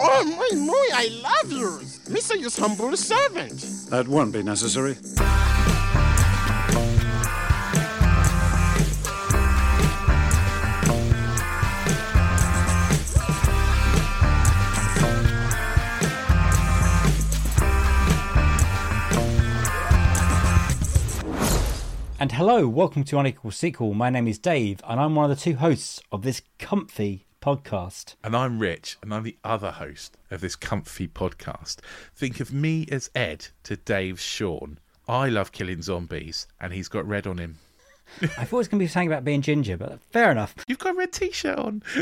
Oh, muy, muy, I love yours. Mr. Your humble servant. That won't be necessary. And hello, welcome to Unequal Sequel. My name is Dave, and I'm one of the two hosts of this comfy podcast. And I'm Rich, and I'm the other host of this comfy podcast. Think of me as Ed to Dave's Sean. I love killing zombies, and he's got red on him. I thought it was going to be something about being ginger, but fair enough. You've got a red t shirt on.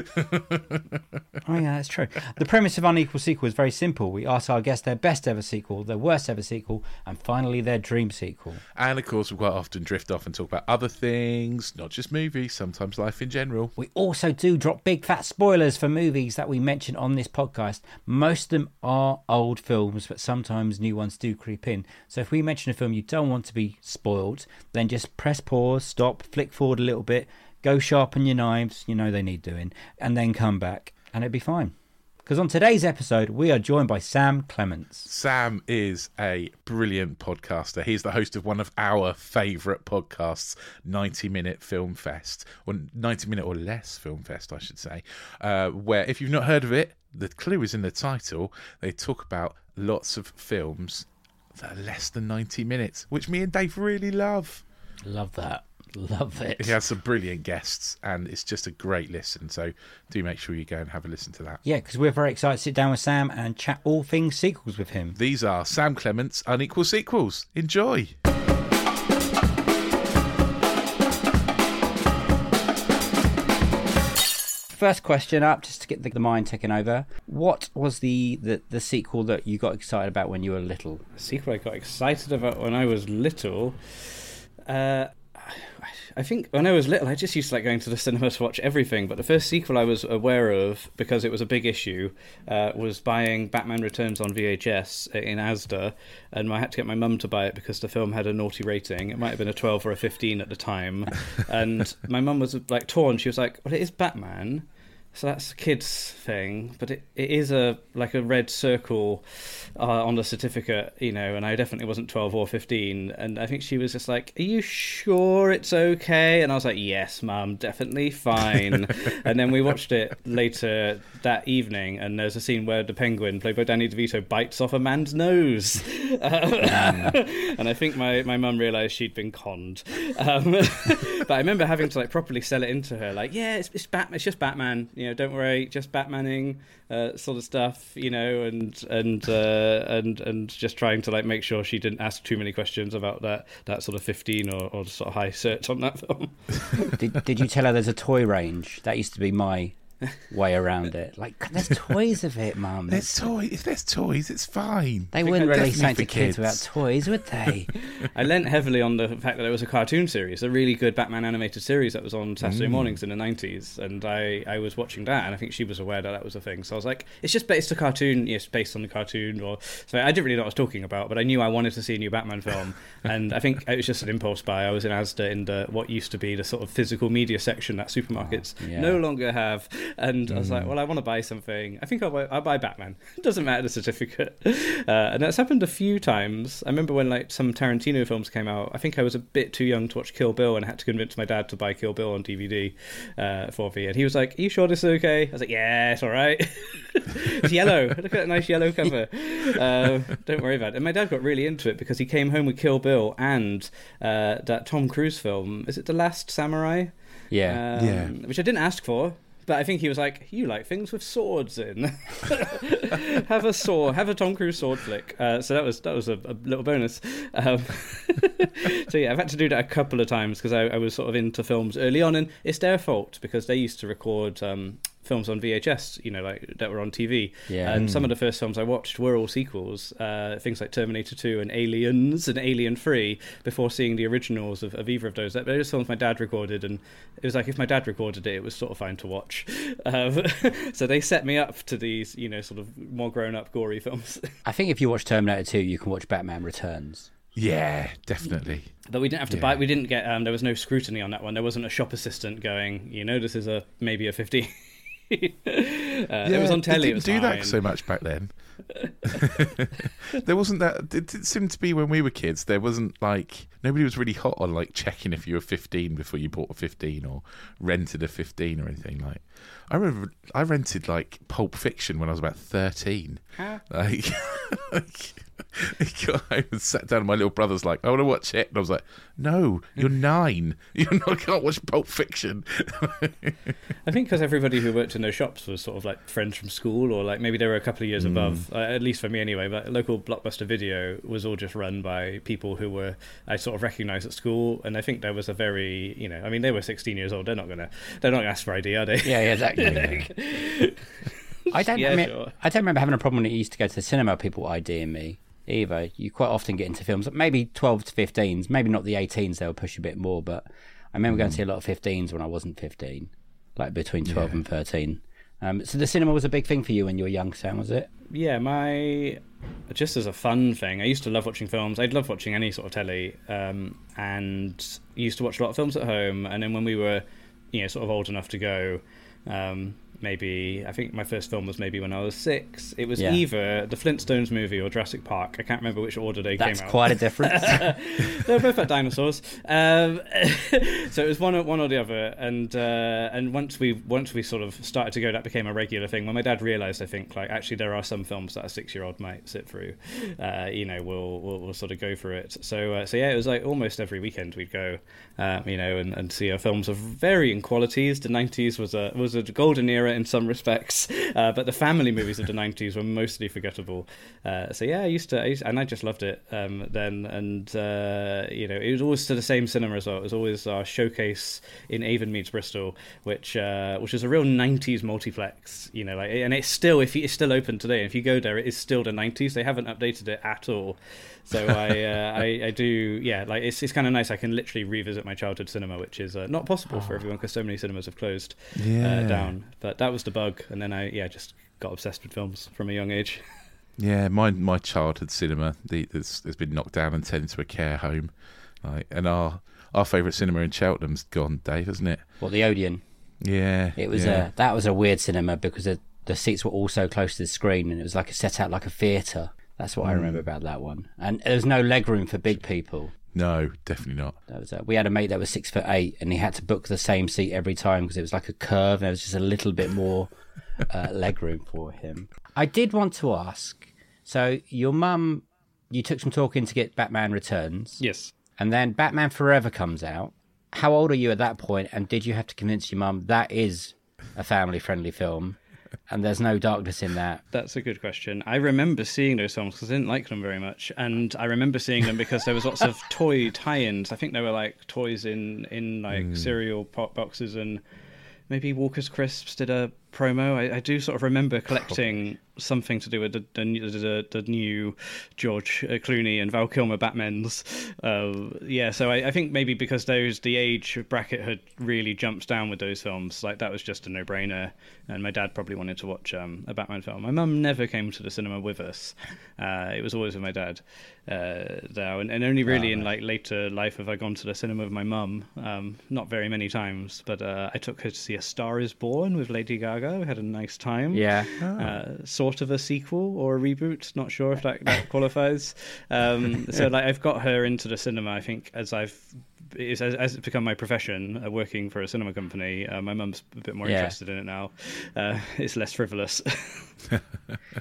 Oh, yeah, that's true. The premise of Unequal Sequel is very simple. We ask our guests their best ever sequel, their worst ever sequel, and finally their dream sequel. and of course, we quite often drift off and talk about other things, not just movies, sometimes life in general. We also do drop big fat spoilers for movies that we mention on this podcast. Most of them are old films, but sometimes new ones do creep in. So if we mention a film you don't want to be spoiled, then just press pause, stop, flick forward a little bit, go sharpen your knives, you know they need doing, and then come back, and it'd be fine. Because on today's episode, we are joined by Sam Clements. Sam is a brilliant podcaster. He's the host of one of our favourite podcasts, 90 Minute Film Fest, or 90 Minute or Less Film Fest, I should say, uh, where if you've not heard of it, the clue is in the title. They talk about lots of films that are less than 90 minutes, which me and Dave really love. Love that. Love it. He has some brilliant guests, and it's just a great listen. So do make sure you go and have a listen to that. Yeah, because we're very excited to sit down with Sam and chat all things sequels with him. These are Sam Clements' Unequal Sequels. Enjoy. First question up, just to get the, the mind ticking over. What was the, the, the sequel that you got excited about when you were little? sequel I got excited about when I was little. Uh, I think when I was little, I just used to like going to the cinema to watch everything. But the first sequel I was aware of, because it was a big issue, uh, was buying Batman Returns on VHS in Asda, and I had to get my mum to buy it because the film had a naughty rating. It might have been a twelve or a fifteen at the time, and my mum was like torn. She was like, "Well, it is Batman." So that's a kids thing, but it, it is a like a red circle uh, on the certificate, you know. And I definitely wasn't twelve or fifteen. And I think she was just like, "Are you sure it's okay?" And I was like, "Yes, mum, definitely fine." and then we watched it later that evening, and there's a scene where the penguin, played by Danny DeVito, bites off a man's nose. and I think my my mum realised she'd been conned. Um, but I remember having to like properly sell it into her, like, "Yeah, it's it's Batman. It's just Batman." You know, don't worry, just Batmaning, uh, sort of stuff, you know, and and uh, and and just trying to like make sure she didn't ask too many questions about that that sort of fifteen or, or sort of high search on that film. Did, did you tell her there's a toy range? That used to be my way around it. Like, there's toys of it, mum. There's toys. If there's toys, it's fine. They wouldn't Definitely release something to for kids without toys, would they? I lent heavily on the fact that it was a cartoon series, a really good Batman animated series that was on Saturday mm. mornings in the nineties, and I, I was watching that, and I think she was aware that that was a thing. So I was like, it's just based a cartoon, yes, based on the cartoon, or so I didn't really know what I was talking about, but I knew I wanted to see a new Batman film, and I think it was just an impulse buy. I was in Asda in the what used to be the sort of physical media section that ah, supermarkets yeah. no longer have, and I was like, well, I want to buy something. I think I'll buy, I'll buy Batman. It doesn't matter the certificate, uh, and that's happened a few times. I remember when like some Tarantino films came out. I think I was a bit too young to watch Kill Bill, and I had to convince my dad to buy Kill Bill on DVD uh, for me. And he was like, "Are you sure this is okay?" I was like, "Yeah, it's all right. it's yellow. Look at that nice yellow cover. Uh, don't worry about it." And my dad got really into it because he came home with Kill Bill and uh, that Tom Cruise film. Is it The Last Samurai? Yeah. Um, Yeah. Which I didn't ask for. But I think he was like, "You like things with swords in. have a sword, have a Tom Cruise sword flick." Uh, so that was that was a, a little bonus. Um, so yeah, I've had to do that a couple of times because I, I was sort of into films early on, and it's their fault because they used to record um, films on VHS, you know, like that were on TV. Yeah. And some of the first films I watched were all sequels, uh, things like Terminator 2 and Aliens and Alien 3, before seeing the originals of, of either of those. They're just films my dad recorded, and it was like if my dad recorded it, it was sort of fine to watch. Um, so they set me up to these, you know, sort of more grown up, gory films. I think if you watch Terminator 2, you can watch Batman Returns. Yeah, definitely. But we didn't have to buy. We didn't get. Um, there was no scrutiny on that one. There wasn't a shop assistant going. You know, this is a maybe a fifteen. uh, it was on telly. They didn't do fine. that so much back then. there wasn't that. It, it seemed to be when we were kids. There wasn't like nobody was really hot on like checking if you were 15 before you bought a 15 or rented a 15 or anything like. I remember I rented like Pulp Fiction when I was about 13. Huh? Like, like I sat down. and My little brother's like, "I want to watch it," and I was like, "No, you're nine. You're can't watch Pulp Fiction." I think because everybody who worked in those shops was sort of like friends from school, or like maybe they were a couple of years above, uh, at least for me anyway. But local blockbuster video was all just run by people who were I sort of recognised at school, and I think there was a very, you know, I mean, they were 16 years old. They're not gonna, they're not gonna ask for ID, are they? Yeah, yeah, exactly. yeah. I don't. Yeah, I, mean, sure. I don't remember having a problem when it used to go to the cinema. People IDing me either. You quite often get into films, maybe 12 to 15s, maybe not the 18s. They'll push a bit more, but I remember going to see a lot of 15s when I wasn't 15, like between 12 and 13. Um, so the cinema was a big thing for you when you were young, Sam, was it? Yeah, my just as a fun thing, I used to love watching films. I'd love watching any sort of telly, um, and used to watch a lot of films at home. And then when we were, you know, sort of old enough to go, um, maybe I think my first film was maybe when I was six. It was Yeah. either the Flintstones movie or Jurassic Park. I can't remember which order they That's came out. That's quite a difference. They're both about dinosaurs. Um, so it was one or, one or the other, and uh, and once we once we sort of started to go, that became a regular thing. When my dad realised, I think like actually there are some films that a six year old might sit through. Uh, you know, we'll, we'll we'll sort of go for it. So uh, so yeah, it was like almost every weekend we'd go, uh, you know, and, and see our films of varying qualities. The '90s was a was a golden era in some respects, uh, but the family movies of the '90s were mostly forgettable. Uh, so yeah, I used to, I used, and I just loved it um, then. And uh, you know, it was always to the same cinema as well. It was always our showcase in Avonmeads Bristol, which uh, which is a real '90s multiplex. You know, like, and it's still if you, it's still open today. If you go there, it is still the '90s. They haven't updated it at all. So I, uh, I, I do, yeah, like it's it's kind of nice. I can literally revisit my childhood cinema, which is uh, not possible for everyone because so many cinemas have closed Yeah. uh, down. But that was the bug, and then I, yeah, just got obsessed with films from a young age. Yeah, my my childhood cinema the, has, has been knocked down and turned into a care home, like, and our our favourite cinema in Cheltenham's gone, Dave, hasn't it? Well, the Odeon? Yeah, It was yeah. a that was a weird cinema because the, the seats were all so close to the screen, and it was like a set out like a theatre. That's what I remember about that one. And there was no leg room for big people. no, definitely not. That was uh, we had a mate that was six foot eight, and he had to book the same seat every time because it was like a curve, and there was just a little bit more uh, leg room for him. I did want to ask. So your mum, you took some talking to get Batman Returns, Yes. and then Batman Forever comes out. How old are you at that point, and did you have to convince your mum that is a family-friendly film, and there's no darkness in that? That's a good question. I remember seeing those films because I didn't like them very much, and I remember seeing them because there was lots of toy tie-ins. I think they were like toys in in like mm. cereal pop boxes, and maybe Walker's Crisps did a promo. I, I do sort of remember collecting something to do with the the, new- the, the new George uh, Clooney and Val Kilmer Batmans. Uh, yeah, so I, I think maybe because those the age bracket had really jumped down with those films, like that was just a no brainer. And my dad probably wanted to watch um, a Batman film. My mum never came to the cinema with us. Uh, it was always with my dad. Uh, now and, and only really in like later life have I gone to the cinema with my mum. Um, not very many times, but uh, I took her to see A Star Is Born with Lady Gaga. We had a nice time Yeah. uh, sort of a sequel or a reboot. Not sure if that, that qualifies. Um, so like I've got her into the cinema. I think as I've it's, as, as it's become my profession, uh, working for a cinema company. Uh, my mum's a bit more Yeah. interested in it now. Uh, it's less frivolous.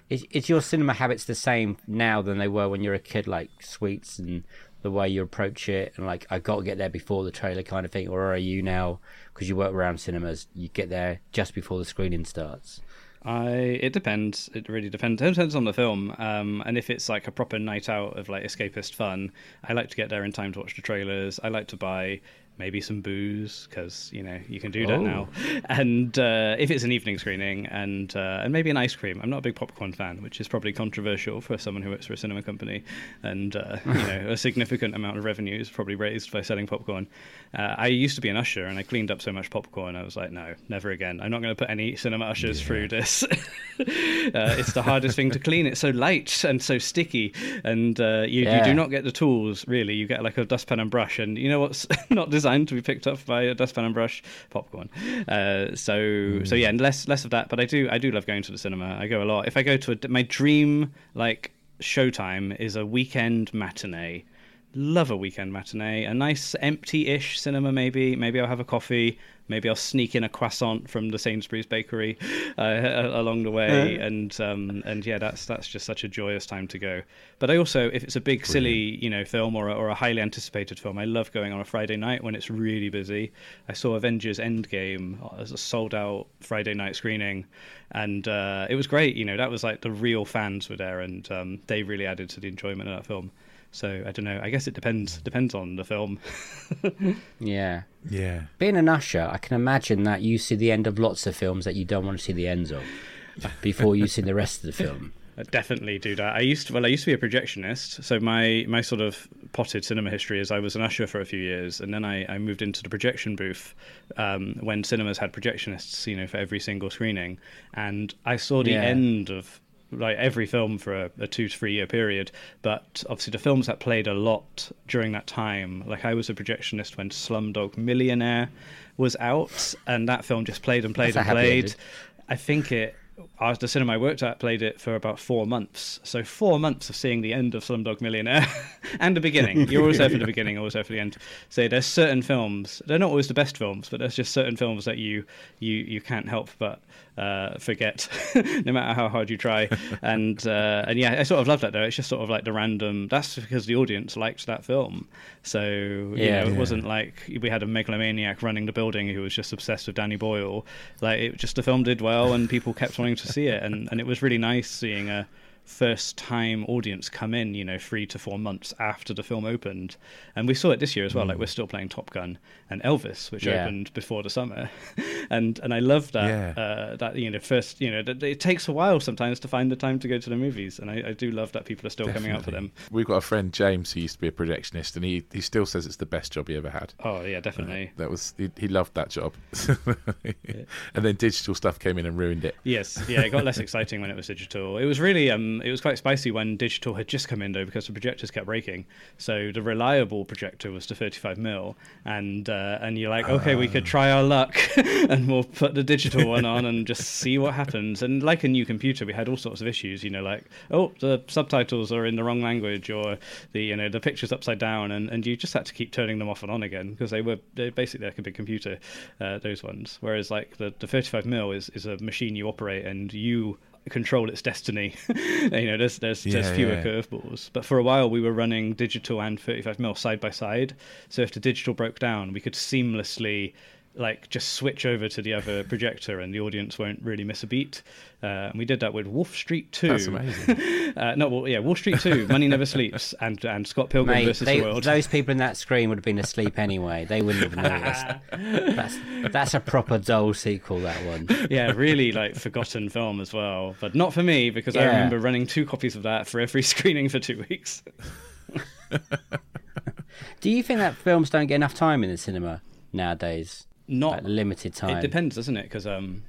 Is, is your cinema habits the same now than they were when you were a kid, like sweets and the way you approach it, and like I got to get there before the trailer kind of thing, or are you now because you work around cinemas, you get there just before the screening starts? I it depends. It really depends. It depends on the film. Um, and if it's like a proper night out of like escapist fun, I like to get there in time to watch the trailers. I like to buy maybe some booze because you know you can do that Oh. now. And uh, if it's an evening screening, and uh, and maybe an ice cream. I'm not a big popcorn fan, which is probably controversial for someone who works for a cinema company. And uh, you know a significant amount of revenue is probably raised by selling popcorn. Uh, I used to be an usher, and I cleaned up so much popcorn. I was like, no, never again. I'm not going to put any cinema ushers through this. uh, it's the hardest thing to clean. It's so light and so sticky, and uh, you, you do not get the tools really. You get like a dustpan and brush, and you know what's not designed designed to be picked up by a dustpan and brush, popcorn. Uh, so mm. so yeah, and less less of that. But I do I do love going to the cinema. I go a lot. If I go to a, my dream like showtime is a weekend matinee love a weekend matinee, a nice empty-ish cinema. Maybe, maybe I'll have a coffee. Maybe I'll sneak in a croissant from the Sainsbury's bakery uh, along the way, uh. and um, and yeah, that's that's just such a joyous time to go. But I also, if it's a big, silly, you know, film or a, or a highly anticipated film, I love going on a Friday night when it's really busy. I saw Avengers Endgame as a sold-out Friday night screening, and uh, it was great. You know, that was like the real fans were there, and um, they really added to the enjoyment of that film. So I don't know. I guess it depends depends on the film. yeah. Yeah. Being an usher, I can imagine that you see the end of lots of films that you don't want to see the ends of before you see the rest of the film. I definitely do that. I used to, well, I used to be a projectionist. So my my sort of potted cinema history is I was an usher for a few years, and then I, I moved into the projection booth um, when cinemas had projectionists, you know, for every single screening, and I saw the yeah. end of like every film for a, a, two to three year period. But obviously, the films that played a lot during that time, like I was a projectionist when Slumdog Millionaire was out, and that film just played and played That's and played. I think it uh, the cinema I worked at played it for about four months. So four months of seeing the end of Slumdog Millionaire and the beginning. You're always there for the beginning, always there for the end. So there's certain films. They're not always the best films, but there's just certain films that you you you can't help but uh, forget, no matter how hard you try. and uh, and yeah, I sort of love that though. It's just sort of like the random. That's because the audience liked that film. So you yeah, know, it yeah. wasn't like we had a megalomaniac running the building who was just obsessed with Danny Boyle. Like it just the film did well, and people kept wanting to see it, and and it was really nice seeing a first time audience come in, you know, three to four months after the film opened. And we saw it this year as well. Mm. Like we're still playing Top Gun and Elvis, which yeah. opened before the summer. and and I love that yeah. uh, that you know first you know that it takes a while sometimes to find the time to go to the movies. And I, I do love that people are still Definitely. coming out for them. We've got a friend James who used to be a projectionist, and he he still says it's the best job he ever had. Oh yeah, definitely. Uh, that was he, he, loved that job. And then digital stuff came in and ruined it. Yes, yeah, it got less exciting when it was digital. It was really um it was quite spicy when digital had just come in though because the projectors kept breaking. So the reliable projector was the 35 mil, and uh, and you're like, okay, we could ah. try our luck, and we'll put the digital one on and just see what happens. And like a new computer, we had all sorts of issues. You know, like oh, the subtitles are in the wrong language, or the you know the picture's upside down, and, and you just had to keep turning them off and on again because they were they're basically like a big computer, uh, those ones. Whereas like the, the 35 mil is, is a machine you operate and you control its destiny. you know, there's there's, yeah, there's fewer yeah. curveballs. But for a while, we were running digital and 35 mil side by side. So if the digital broke down, we could seamlessly like just switch over to the other projector and the audience won't really miss a beat. Uh, and we did that with Wall Street Two. That's amazing. uh, no, well, yeah, Wall Street Two, Money Never Sleeps, and and Scott Pilgrim Mate, versus they, the World. Those people in that screen would have been asleep anyway. They wouldn't have noticed. that's that's a proper dull sequel. That one. Yeah, really like forgotten film as well, but not for me because yeah. I remember running two copies of that for every screening for two weeks. Do you think that films don't get enough time in the cinema nowadays? Not like limited time. It depends, doesn't it? Because um,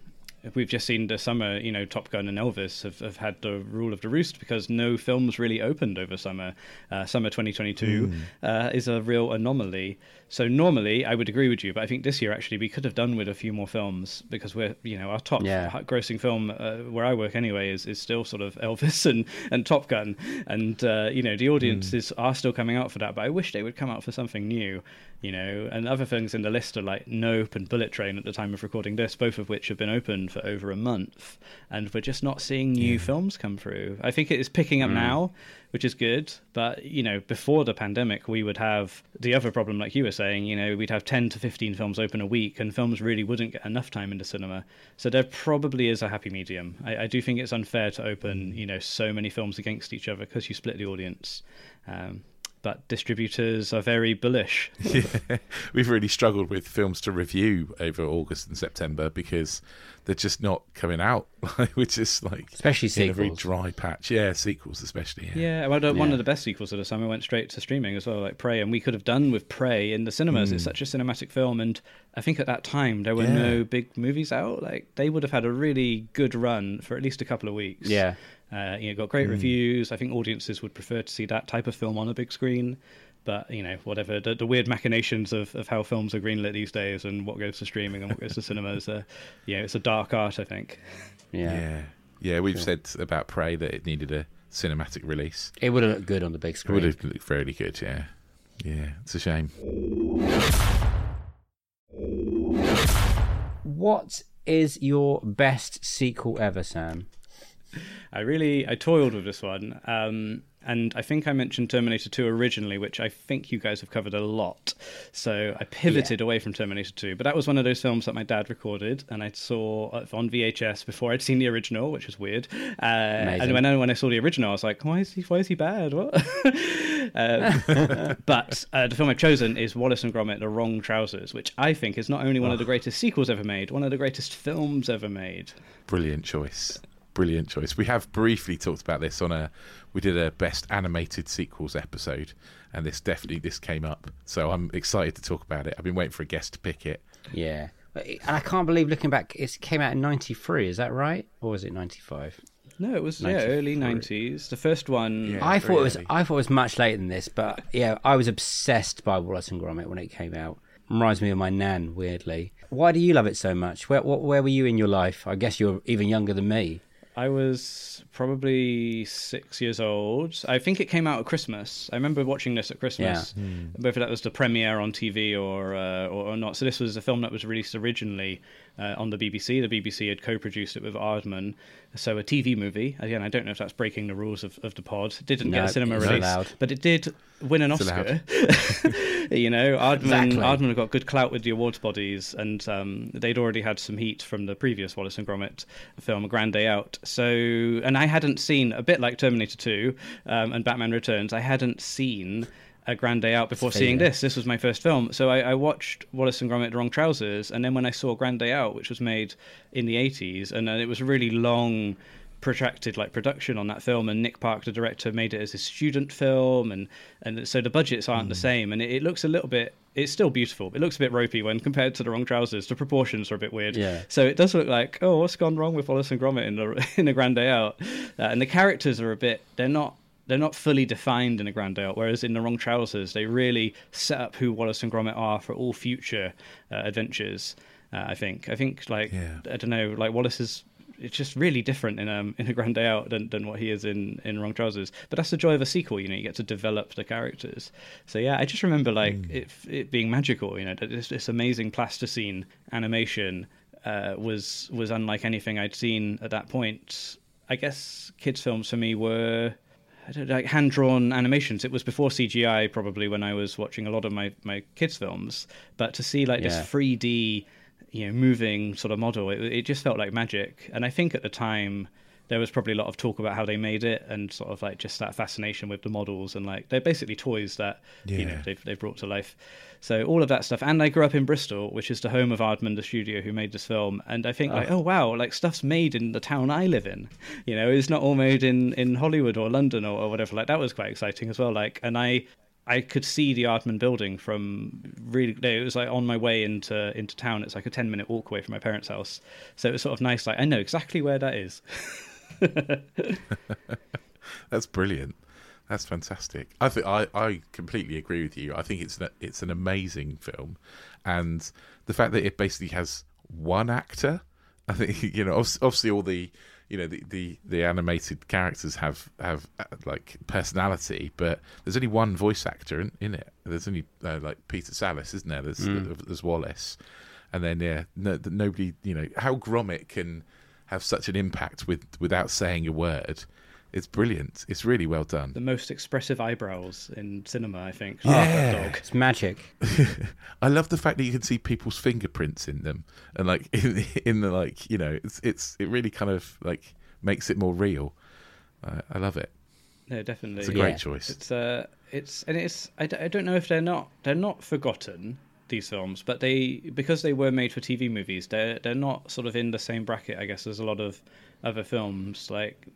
we've just seen the summer, you know, Top Gun and Elvis have, have had the rule of the roost because no films really opened over summer. Uh, summer 2022 mm. uh, is a real anomaly. So normally, I would agree with you, but I think this year actually we could have done with a few more films because we're, you know, our top yeah. grossing film uh, where I work anyway is, is still sort of Elvis and, and Top Gun, and uh, you know the audiences mm. are still coming out for that. But I wish they would come out for something new you know, and other things in the list are like Nope and Bullet Train at the time of recording this, both of which have been open for over a month, and we're just not seeing new yeah. films come through. I think it is picking up mm. now, which is good, but you know, before the pandemic, we would have the other problem, like you were saying, you know, we'd have ten to fifteen films open a week, and films really wouldn't get enough time into cinema. So there probably is a happy medium. I, I do think it's unfair to open, you know, so many films against each other because you split the audience. Um, but distributors are very bullish. yeah, we've really struggled with films to review over August and September because they're just not coming out. We're just like especially sequels. in a very dry patch. Yeah, sequels especially. Yeah, yeah well, yeah. one of the best sequels of the summer went straight to streaming as well, like Prey, and we could have done with Prey in the cinemas. Mm. It's such a cinematic film, and I think at that time there were yeah. no big movies out. Like they would have had a really good run for at least a couple of weeks. Yeah. Uh, you know, got great mm. reviews. I think audiences would prefer to see that type of film on a big screen. but you know whatever the, the weird machinations of, of how films are greenlit these days and what goes to streaming and what goes to cinemas uh, yeah it's a dark art i think Yeah. Yeah, yeah. We've said about Prey that it needed a cinematic release. It would have looked good on the big screen. It screen. would have looked fairly good. Yeah, yeah. It's a shame. What is your best sequel ever, Sam? I really I toiled with this one, um, and I think I mentioned Terminator 2 originally, which I think you guys have covered a lot. So I pivoted away from Terminator 2, but that was one of those films that my dad recorded, and I saw uh, on VHS before I'd seen the original, which was weird. Uh, and when I when I saw the original, I was like, why is he why is he bad? What? Um, but uh, the film I've chosen is Wallace and Gromit: The Wrong Trousers, which I think is not only one of the greatest sequels ever made, one of the greatest films ever made. Brilliant choice. Brilliant choice. We have briefly talked about this on a. We did a best animated sequels episode, and this definitely this came up. So I'm excited to talk about it. I've been waiting for a guest to pick it. Yeah. And I can't believe looking back, it came out in 93, is that right? Or was it 95? No, it was yeah, early 90s. The first one. Yeah. I thought it was early. I thought it was much later than this, but yeah, I was obsessed by Wallace and Gromit when it came out. Reminds me of my nan, weirdly. Why do you love it so much? Where what, where were you in your life? I guess you're even younger than me. I was probably six years old. I think it came out at Christmas. I remember watching this at Christmas, whether that was the premiere on TV or, uh, or or not. So this was a film that was released originally uh, on the BBC. The BBC had co-produced it with Aardman, so a TV movie. Again, I don't know if that's breaking the rules of, of the pod. It didn't No, get a cinema release, allowed. but it did win an It's Oscar. you know, Aardman Exactly. Aardman had got good clout with the awards bodies, and um, they'd already had some heat from the previous Wallace and Gromit film, A Grand Day Out. So, and I hadn't seen a bit like Terminator Two um, and Batman Returns. I hadn't seen. A Grand Day Out before seeing this. This was my first film, so I, I watched Wallace and Gromit: The Wrong Trousers, and then when I saw Grand Day Out, which was made in the '80s, and uh, it was a really long, protracted like production on that film, and Nick Park, the director, made it as a student film, and and so the budgets aren't the same, and it, it looks a little bit. It's still beautiful. But it looks a bit ropey when compared to the wrong trousers. The proportions are a bit weird. Yeah. So it does look like, oh, what's gone wrong with Wallace and Gromit in the in a Grand Day Out? Uh, and the characters are a bit. They're not. They're not fully defined in a Grand Day Out. Whereas in the Wrong Trousers, they really set up who Wallace and Gromit are for all future uh, adventures. Uh, I think. I think like Yeah. I don't know. Like Wallace is. It's just really different in um in a Grand Day Out than, than what he is in in Wrong Trousers. But that's the joy of a sequel. You know, you get to develop the characters. So yeah, I just remember like it it being magical. You know, this, this amazing plasticine animation uh, was was unlike anything I'd seen at that point. I guess kids films for me were I don't know, like hand drawn animations. It was before CGI probably when I was watching a lot of my my kids films. But to see like Yeah. this 3D, you know, moving sort of model, it, it just felt like magic. And I think at the time there was probably a lot of talk about how they made it and sort of like just that fascination with the models and like they're basically toys that you know they've they've brought to life. So all of that stuff. And I grew up in Bristol, which is the home of Aardman, the studio who made this film. And I think like, ah. oh wow, like stuff's made in the town I live in. You know, it's not all made in in Hollywood or London or, or whatever. Like that was quite exciting as well. Like, and I. I could see the Aardman building from really. It was like on my way into into town. It's like a ten minute walk away from my parents' house, so it was sort of nice. Like I know exactly where that is. That's brilliant. That's fantastic. I think I, I completely agree with you. I think it's an, it's an amazing film, and the fact that it basically has one actor. I think you know obviously all the you know the, the, the animated characters have have uh, like personality, but there's only one voice actor in, in it. There's only uh, like Peter Sallis, isn't there? There's there's Wallace, and then yeah, no, nobody you know how Gromit can have such an impact with without saying a word. It's brilliant. It's really well done. the most expressive eyebrows in cinema, I think. Yeah. That dog. It's magic. I love the fact that you can see people's fingerprints in them, and like in, in the like you know, it's it's it really kind of like makes it more real. Uh, I love it. No, definitely. It's a great Yeah. choice. It's uh, it's and it's I, d- I don't know if they're not they're not forgotten these films, but they because they were made for TV movies, they're they're not sort of in the same bracket, I guess, as a lot of other films. Like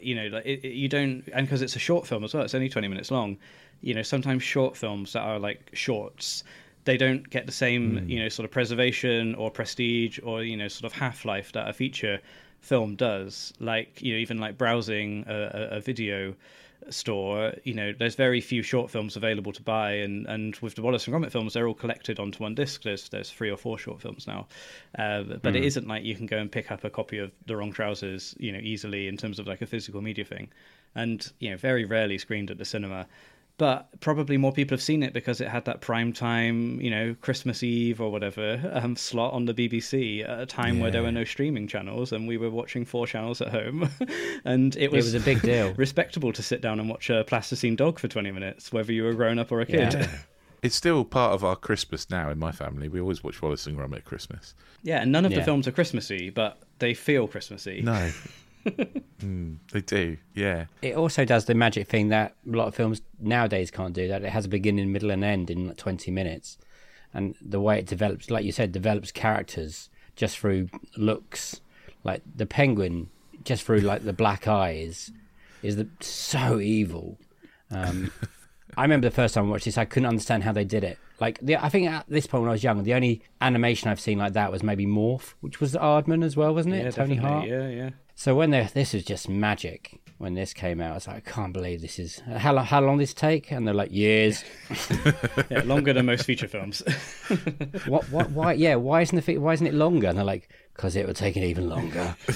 you know, like it, it- you don't and because it's a short film as well, it's only twenty minutes long. You know, sometimes short films that are like shorts. They don't get the same, hmm. you know, sort of preservation or prestige or you know, sort of half life that a feature film does. Like you know, even like browsing a, a, a video store, you know, there's very few short films available to buy, and, and with the Wallace and Gromit films, they're all collected onto one disc. There's there's three or four short films now, uh, but mm. it isn't like you can go and pick up a copy of The Wrong Trousers, you know, easily in terms of like a physical media thing, and you know, very rarely screened at the cinema but probably more people have seen it because it had that prime time, you know, Christmas Eve or whatever um, slot on the BBC at a time yeah. where there were no streaming channels and we were watching four channels at home, and it was, it was a big deal, respectable to sit down and watch a plasticine dog for twenty minutes, whether you were a grown up or a kid. Yeah. It's still part of our Christmas now in my family. We always watch Wallace and Gromit at Christmas. Yeah, and none of yeah. the films are Christmassy, but they feel Christmassy. No, mm, they do, yeah. It also does the magic thing that a lot of films nowadays can't do. That it has a beginning, middle, and end in like twenty minutes, and the way it develops, like you said, develops characters just through looks. Like the penguin, just through like the black eyes, is the, so evil. Um, I remember the first time I watched this, I couldn't understand how they did it. Like, the, I think at this point when I was young, the only animation I've seen like that was maybe Morph, which was Aardman as well, wasn't it? Yeah, Tony Hart. Yeah, yeah. So when they, this was just magic when this came out, I was like, I can't believe this is how long. How long this take? And they're like years, yeah, longer than most feature films. what? What? Why? Yeah. Why isn't the why isn't it longer? And they're like, because it would take it even longer.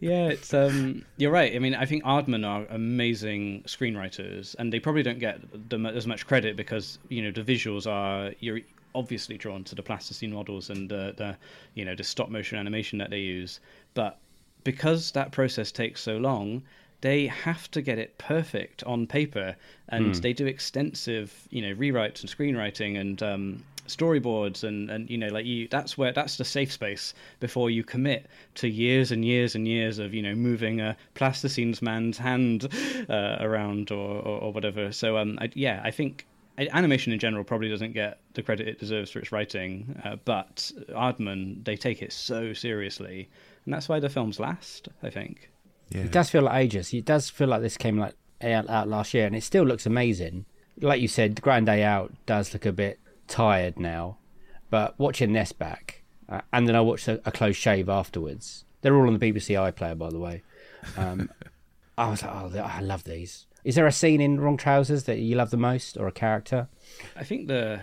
yeah, it's um, you're right. I mean, I think Aardman are amazing screenwriters, and they probably don't get as much credit because you know the visuals are you're obviously drawn to the plasticine models and the, the you know the stop motion animation that they use but because that process takes so long, they have to get it perfect on paper, and mm. they do extensive, you know, rewrites and screenwriting and um, storyboards, and and you know, like you, that's where that's the safe space before you commit to years and years and years of you know moving a plasticines man's hand uh, around or, or, or whatever. So um, I, yeah, I think animation in general probably doesn't get the credit it deserves for its writing, uh, but Aardman they take it so seriously and that's why the films last. I think. Yeah. It does feel like ages. It does feel like this came like out, out last year, and it still looks amazing. Like you said, Grand Day Out does look a bit tired now, but watching this back, uh, and then I watched a, a, close shave afterwards. They're all on the BBC iPlayer, by the way. Um, I was like, oh, I love these. Is there a scene in Wrong Trousers that you love the most, or a character? I think the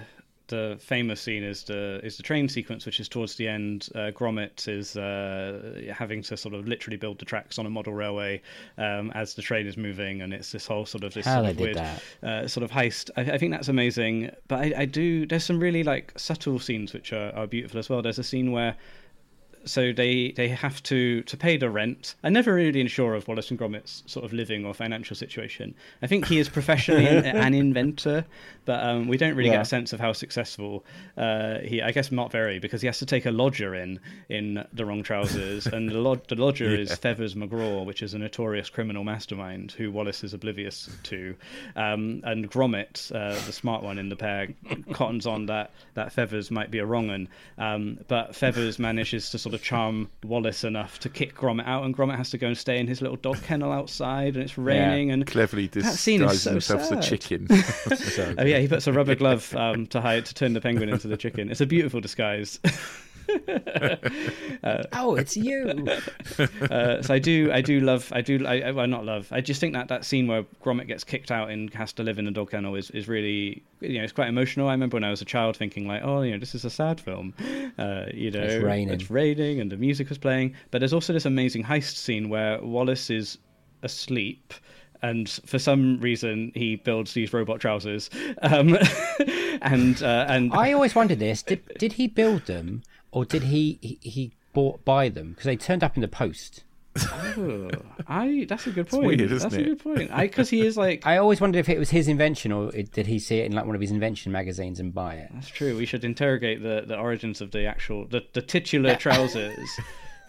the famous scene is the is the train sequence, which is towards the end. Uh, Gromit is uh, having to sort of literally build the tracks on a model railway um, as the train is moving, and it's this whole sort of this How sort of weird uh, sort of heist. I, I, think that's amazing. But I, I, do. There's some really like subtle scenes which are, are beautiful as well. There's a scene where so they they have to to pay the rent. I'm never really sure of Wallace and Gromit's sort of living or financial situation. I think he is professionally an inventor, but um, we don't really yeah. get a sense of how successful uh, he. I guess not very because he has to take a lodger in in the wrong trousers, and the, lod- the lodger yeah. is Feathers McGraw, which is a notorious criminal mastermind who Wallace is oblivious to, um, and Gromit, uh, the smart one in the pair, cottons on that that Feathers might be a wrong one, um, but Feathers manages to sort of charm Wallace enough to kick Gromit out, and Gromit has to go and stay in his little dog kennel outside, and it's raining. Yeah, and cleverly disguises so himself sad. as a chicken. oh yeah, he puts a rubber glove um, to hide to turn the penguin into the chicken. It's a beautiful disguise. uh, oh, it's you. uh, so I do, I do love, I do, I, well, not love. I just think that that scene where Gromit gets kicked out and has to live in a dog kennel is, is really, you know, it's quite emotional. I remember when I was a child thinking like, oh, you know, this is a sad film. Uh, you know, it's raining. it's raining and the music was playing. But there's also this amazing heist scene where Wallace is asleep and for some reason he builds these robot trousers um, and uh, and i always wondered this did, did he build them or did he he, he bought buy them because they turned up in the post? oh, I that's a good point. Weird, that's it? a good point. I because he is like I always wondered if it was his invention or it, did he see it in like one of his invention magazines and buy it. That's true. We should interrogate the, the origins of the actual the, the titular trousers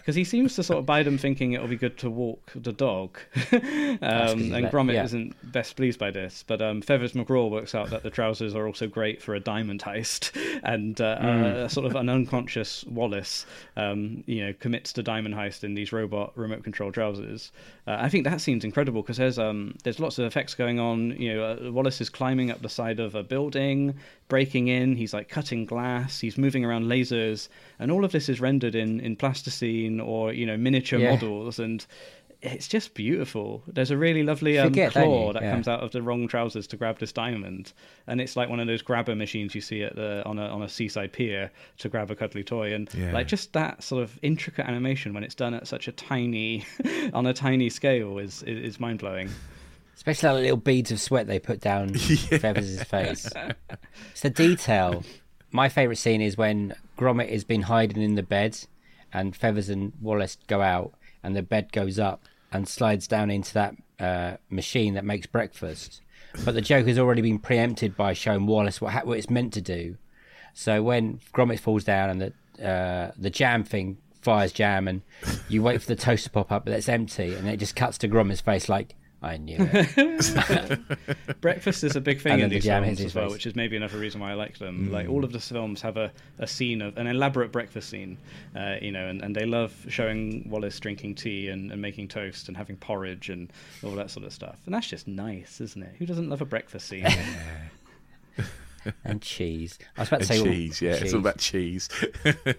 because he seems to sort of buy them thinking it'll be good to walk the dog. um, and Gromit yeah. isn't best pleased by this, but um, Feathers McGraw works out that the trousers are also great for a diamond heist, and uh, mm. uh, sort of an unconscious Wallace, um, you know, commits to diamond heist in these robot remote control trousers. Uh, I think that seems incredible because there's um there's lots of effects going on. You know, uh, Wallace is climbing up the side of a building, breaking in. He's like cutting glass. He's moving around lasers, and all of this is rendered in in plasticine or you know miniature yeah. models and it's just beautiful. There's a really lovely um, Forget, claw you? that Yeah. comes out of the wrong trousers to grab this diamond, and it's like one of those grabber machines you see at the on a on a seaside pier to grab a cuddly toy, and Yeah. like just that sort of intricate animation when it's done at such a tiny on a tiny scale is is, is mind blowing. Especially like little beads of sweat they put down Feathers' face. It's the detail. My favourite scene is when Gromit has been hiding in the bed and Feathers and Wallace go out and the bed goes up and slides down into that uh, machine that makes breakfast. But the joke has already been preempted by showing Wallace what, ha- what it's meant to do. So when Gromit falls down and the uh, the jam thing fires jam and you wait for the toast to pop up but it's empty and it just cuts to Gromit's face like I knew it. Breakfast is a big thing And in then the these films as well, face. which is maybe another reason why I like them. Mm. Like all of the films have a, a scene of an elaborate breakfast scene, uh, you know, and, and they love showing Wallace drinking tea and, and making toast and having porridge and all that sort of stuff. And that's just nice, isn't it? Who doesn't love a breakfast scene? and cheese. I was about to And say well, cheese, yeah, it's all about cheese.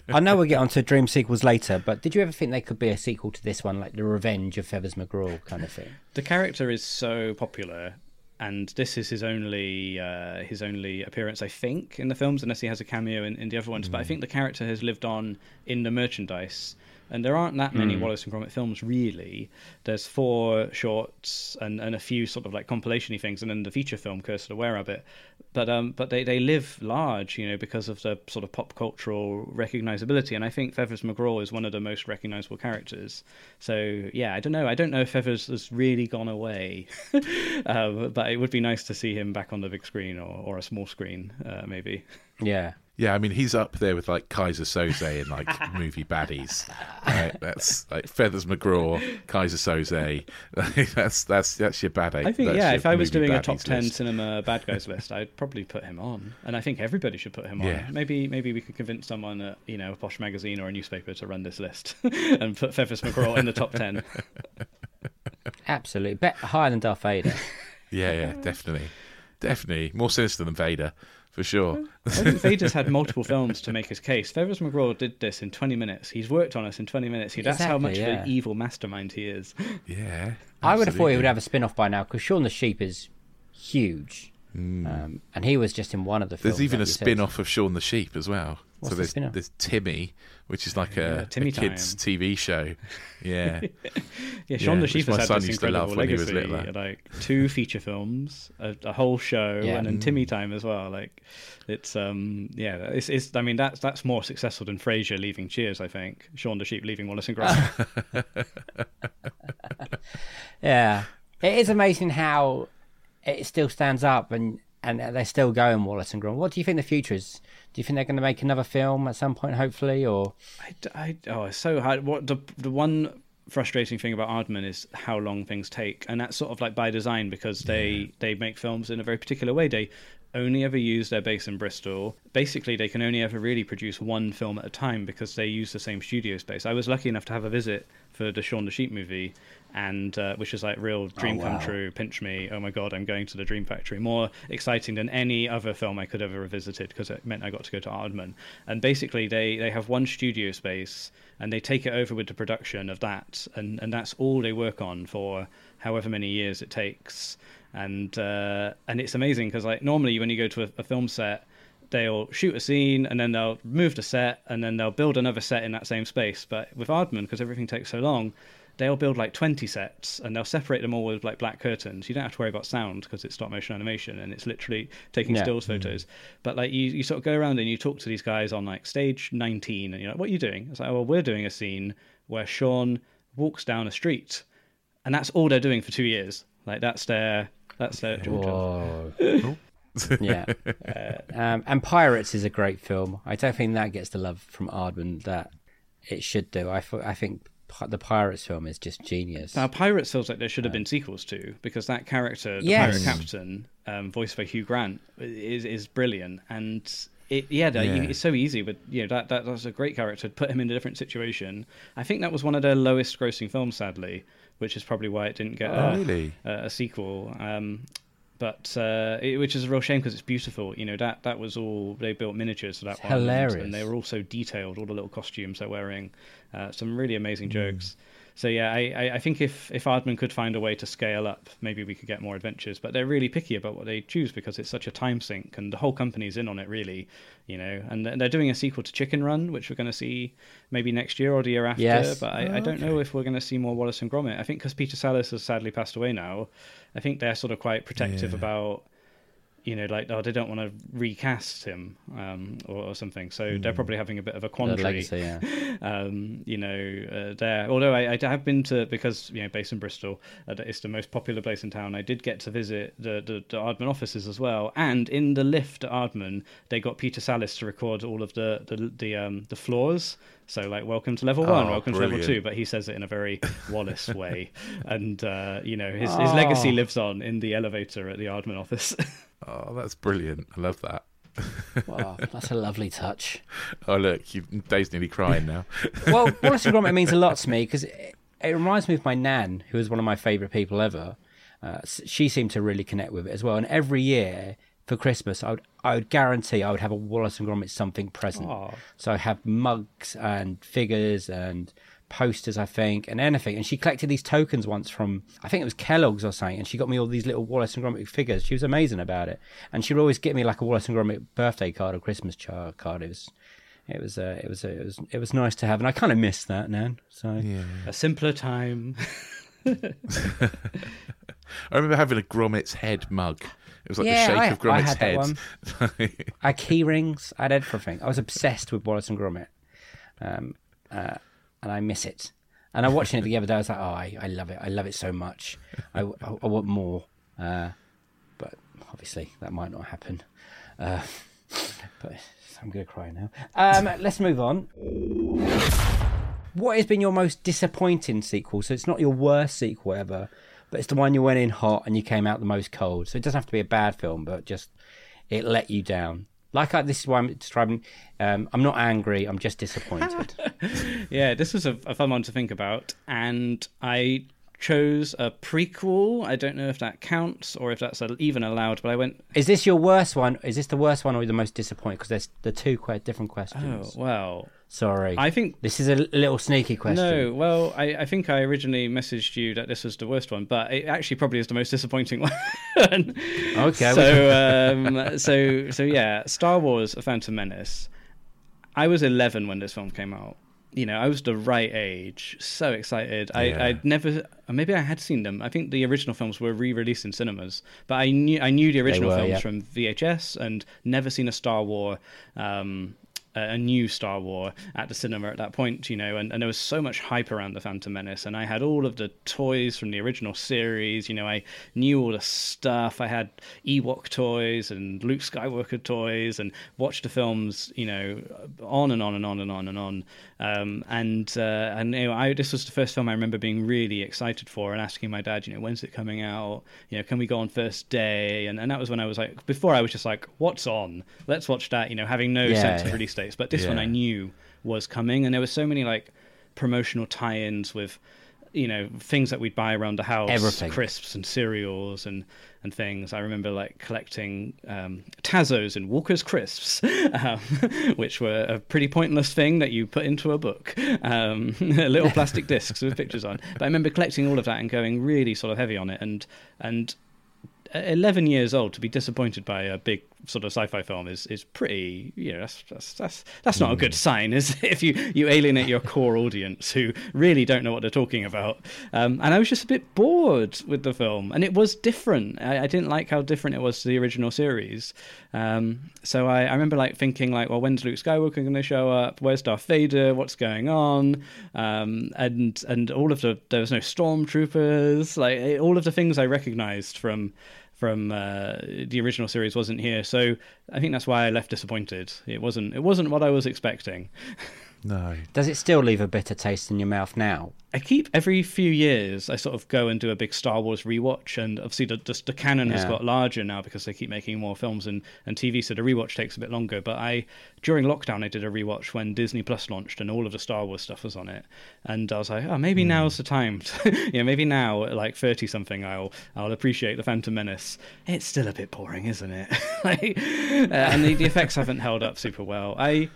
I know we'll get onto dream sequels later, but did you ever think they could be a sequel to this one, like the Revenge of Feathers McGraw kind of thing? the character is so popular and this is his only uh, his only appearance I think in the films unless he has a cameo in, in the other ones but I think the character has lived on in the merchandise and there aren't that many Wallace and Gromit films really. There's four shorts and, and a few sort of like compilation things and then the feature film Curse of the Were Rabbit. But um but they, they live large you know because of the sort of pop cultural recognizability. And I think Feathers McGraw is one of the most recognizable characters. So yeah I don't know. I don't know if Feathers has really gone away. Um, but it would be nice to see him back on the big screen or, or a small screen uh, maybe. Yeah. Yeah, I mean he's up there with like Keyser Söze and like movie baddies. Right? That's like Feathers McGraw, Keyser Söze. that's that's that's your baddie. I think That's yeah if I was doing a top 10 list. cinema bad guys list I'd probably put him on and I think everybody should put him on Yeah. maybe maybe we could convince someone at you know a posh magazine or a newspaper to run this list and put Feathers McGraw in the top 10 Absolutely. Bet higher than Darth Vader. Yeah, yeah, definitely, definitely more sinister than Vader for sure. I think Vader's had multiple films to make his case. Feathers McGraw did this in 20 minutes. He's worked on us in 20 minutes. He, that's how much yeah. of an evil mastermind he is. Yeah, I would have thought he would have a spin off by now because Shaun the Sheep is huge. Um, and he was just in one of the films. There's even a spin off of Shaun the Sheep as well. What's so the there's spin-off? there's Timmy, which is like Yeah, a, Timmy a kids Time. TV show. Yeah, Yeah, Shaun Yeah, the Sheep has son had this used to incredible love when he was legacy. Like two feature films, a, a whole show, Yeah. and then Mm. Timmy Time as well. Like it's um yeah, it's, it's I mean that's that's more successful than Frasier leaving Cheers. I think Shaun the Sheep leaving Wallace and Gromit. Yeah, it is amazing how it still stands up and and they're still going Wallace and Gromit. What do you think the future is? Do you think they're going to make another film at some point, hopefully, or I, I- oh, it's so hard. What the the one frustrating thing about Aardman is how long things take, and that's sort of like by design because they they make films in a very particular way. They only ever use their base in Bristol. Basically, they can only ever really produce one film at a time because they use the same studio space. I was lucky enough to have a visit for the Shaun the Sheep movie, and uh, which is like real dream wow. come true. Pinch me, oh my god, I'm going to the Dream Factory. More exciting than any other film I could ever have visited because it meant I got to go to Aardman. And basically, they they have one studio space and they take it over with the production of that, and and that's all they work on for however many years it takes. And uh, and it's amazing because like normally when you go to a, a film set. They'll shoot a scene and then they'll move the set and then they'll build another set in that same space. But with Aardman, because everything takes so long, they'll build like 20 sets and they'll separate them all with like black curtains you don't have to worry about sound because it's stop motion animation and it's literally taking Yeah. stills photos but like you, you sort of go around and you talk to these guys on like stage 19 and you're like what are you doing it's like well we're doing a scene where sean walks down a street and that's all they're doing for two years like that's their that's their job. Whoa. yeah. Um, and Pirates is a great film. I don't think that gets the love from Aardman that it should do. I, I think Pi- the Pirates film is just genius. Now, Pirates feels like there should have been sequels to because that character, the Yes. pirate captain, um, voiced by Hugh Grant, is is brilliant. And it, yeah, you- Yeah. it's so easy. But you know, that that was a great character. Put him in a different situation. I think that was one of their lowest grossing films, sadly, which is probably why it didn't get Oh, a, really? a, a sequel. Um, but uh, it, which is a real shame because it's beautiful. You know that that was all they built miniatures for that It's one, and- hilarious. and they were all so detailed. All the little costumes they're wearing, uh, some really amazing Mm. Jokes. so yeah, I, I, I think if if Aardman could find a way to scale up, maybe we could get more adventures. But they're really picky about what they choose because it's such a time sink, and the whole company's in on it really, you know. And they're doing a sequel to Chicken Run, which we're going to see maybe next year or the year after. Yes. But I, I oh, don't know if we're going to see more Wallace and Gromit. I think because Peter Sallis has sadly passed away now, I think they're sort of quite protective Yeah. about you know, like oh, they don't want to recast him um, or, or something. So they're probably having a bit of a quandary legacy, yeah. um, you know, uh, there. Although I, I have been to because you know, based in Bristol, uh, it's the most popular place in town. I did get to visit the, the the Aardman offices as well, and in the lift at Aardman, they got Peter Sallis to record all of the the the um the floors. So like, welcome to level one, Oh, welcome to level two, but he says it in a very Wallace way, and uh, you know, his his legacy Oh. lives on in the elevator at the Aardman office. Oh, that's brilliant. I love that. Wow, that's a lovely touch. Oh, look, you, Dave's nearly crying now. Well, Wallace and Gromit means a lot to me because it, it reminds me of my nan, who was one of my favourite people ever. Uh, she seemed to really connect with it as well. And every year for Christmas, I would I would guarantee I would have a Wallace and Gromit something present. Aw. So I have mugs and figures and posters, I think, and anything. And she collected these tokens once from I think it was Kellogg's or something, and she got me all these little Wallace and Gromit figures. She was amazing about it, and she'd always get me like a Wallace and Gromit birthday card or Christmas char- card. It was. It was, uh, it was, uh, it was, it was nice to have, and I kind of miss that now. So Yeah. a simpler time. I remember having a Gromit's head mug. It was like Yeah, the shape I- of I Gromit's had that head. I had key rings, I had everything. I was obsessed with Wallace and Gromit, um, uh, and I miss it. And I watching it the other day. I was like, oh, I, I love it. I love it so much. I, I, I want more. Uh, but obviously, that might not happen. Uh, but I'm going to cry now. Um, let's move on. What has been your most disappointing sequel? So it's not your worst sequel ever, but it's the one you went in hot and you came out the most cold. So it doesn't have to be a bad film, but just it let you down. Like I, this is why I'm describing. Um, I'm not angry. I'm just disappointed. Yeah, this was a, a fun one to think about, and I chose a prequel. I don't know if that counts or if that's even allowed, but I went. is this your worst one? Is this the worst one or the most disappointing? Because there's the two quite different questions. Oh questions. well, Sorry, I think this is a little sneaky question. no. Well, I, I think I originally messaged you that this was the worst one, but it actually probably is the most disappointing one. Okay, So um, so so yeah, Star Wars: A Phantom Menace. I was 11 when this film came out. You know, I was the right age, so excited. Yeah. I I'd never, maybe I had seen them. I think the original films were re-released in cinemas, but I knew I knew the original were, films yeah. from VHS and never seen a Star War. Um, a new Star War at the cinema at that point, you know, and, and there was so much hype around the Phantom Menace, and I had all of the toys from the original series, you know, I knew all the stuff. I had Ewok toys and Luke Skywalker toys, and watched the films, you know, on and on and on and on and on. Um, and uh, and you know, I this was the first film I remember being really excited for, and asking my dad, you know, when's it coming out? You know, can we go on first day? And and that was when I was like, before I was just like, what's on? Let's watch that. You know, having no Yeah, sense of release dates. But this one I knew was coming, and there were so many like promotional tie-ins with you know things that we'd buy around the house Everything. crisps and cereals and and things. I remember like collecting um tazos and walker's crisps um, which were a pretty pointless thing that you put into a book um little plastic discs with pictures on. But i remember collecting all of that and going really sort of heavy on it. And and 11 years old to be disappointed by a big sort of sci-fi film is is pretty you know that's that's that's, that's not a good sign is if you you alienate your core audience who really don't know what they're talking about. Um, and I was just a bit bored with the film and it was different. I, I didn't like how different it was to the original series. Um, so I, I remember like thinking like well when's Luke Skywalker going to show up? Where's Darth Vader? What's going on? Um, and and all of the there was no stormtroopers like all of the things I recognized from from uh, the original series wasn't here. So I think that's why I left disappointed. It wasn't it wasn't what I was expecting. No. Does it still leave a bitter taste in your mouth now? I keep every few years I sort of go and do a big Star Wars rewatch, and obviously the the, the canon has got larger now because they keep making more films and, and TV, so the rewatch takes a bit longer. But I during lockdown I did a rewatch when Disney Plus launched and all of the Star Wars stuff was on it, and I was like, oh, maybe now's the time. To, you know, maybe now at like thirty something, I'll I'll appreciate the Phantom Menace. It's still a bit boring, isn't it? like, uh, and the, the effects haven't held up super well. I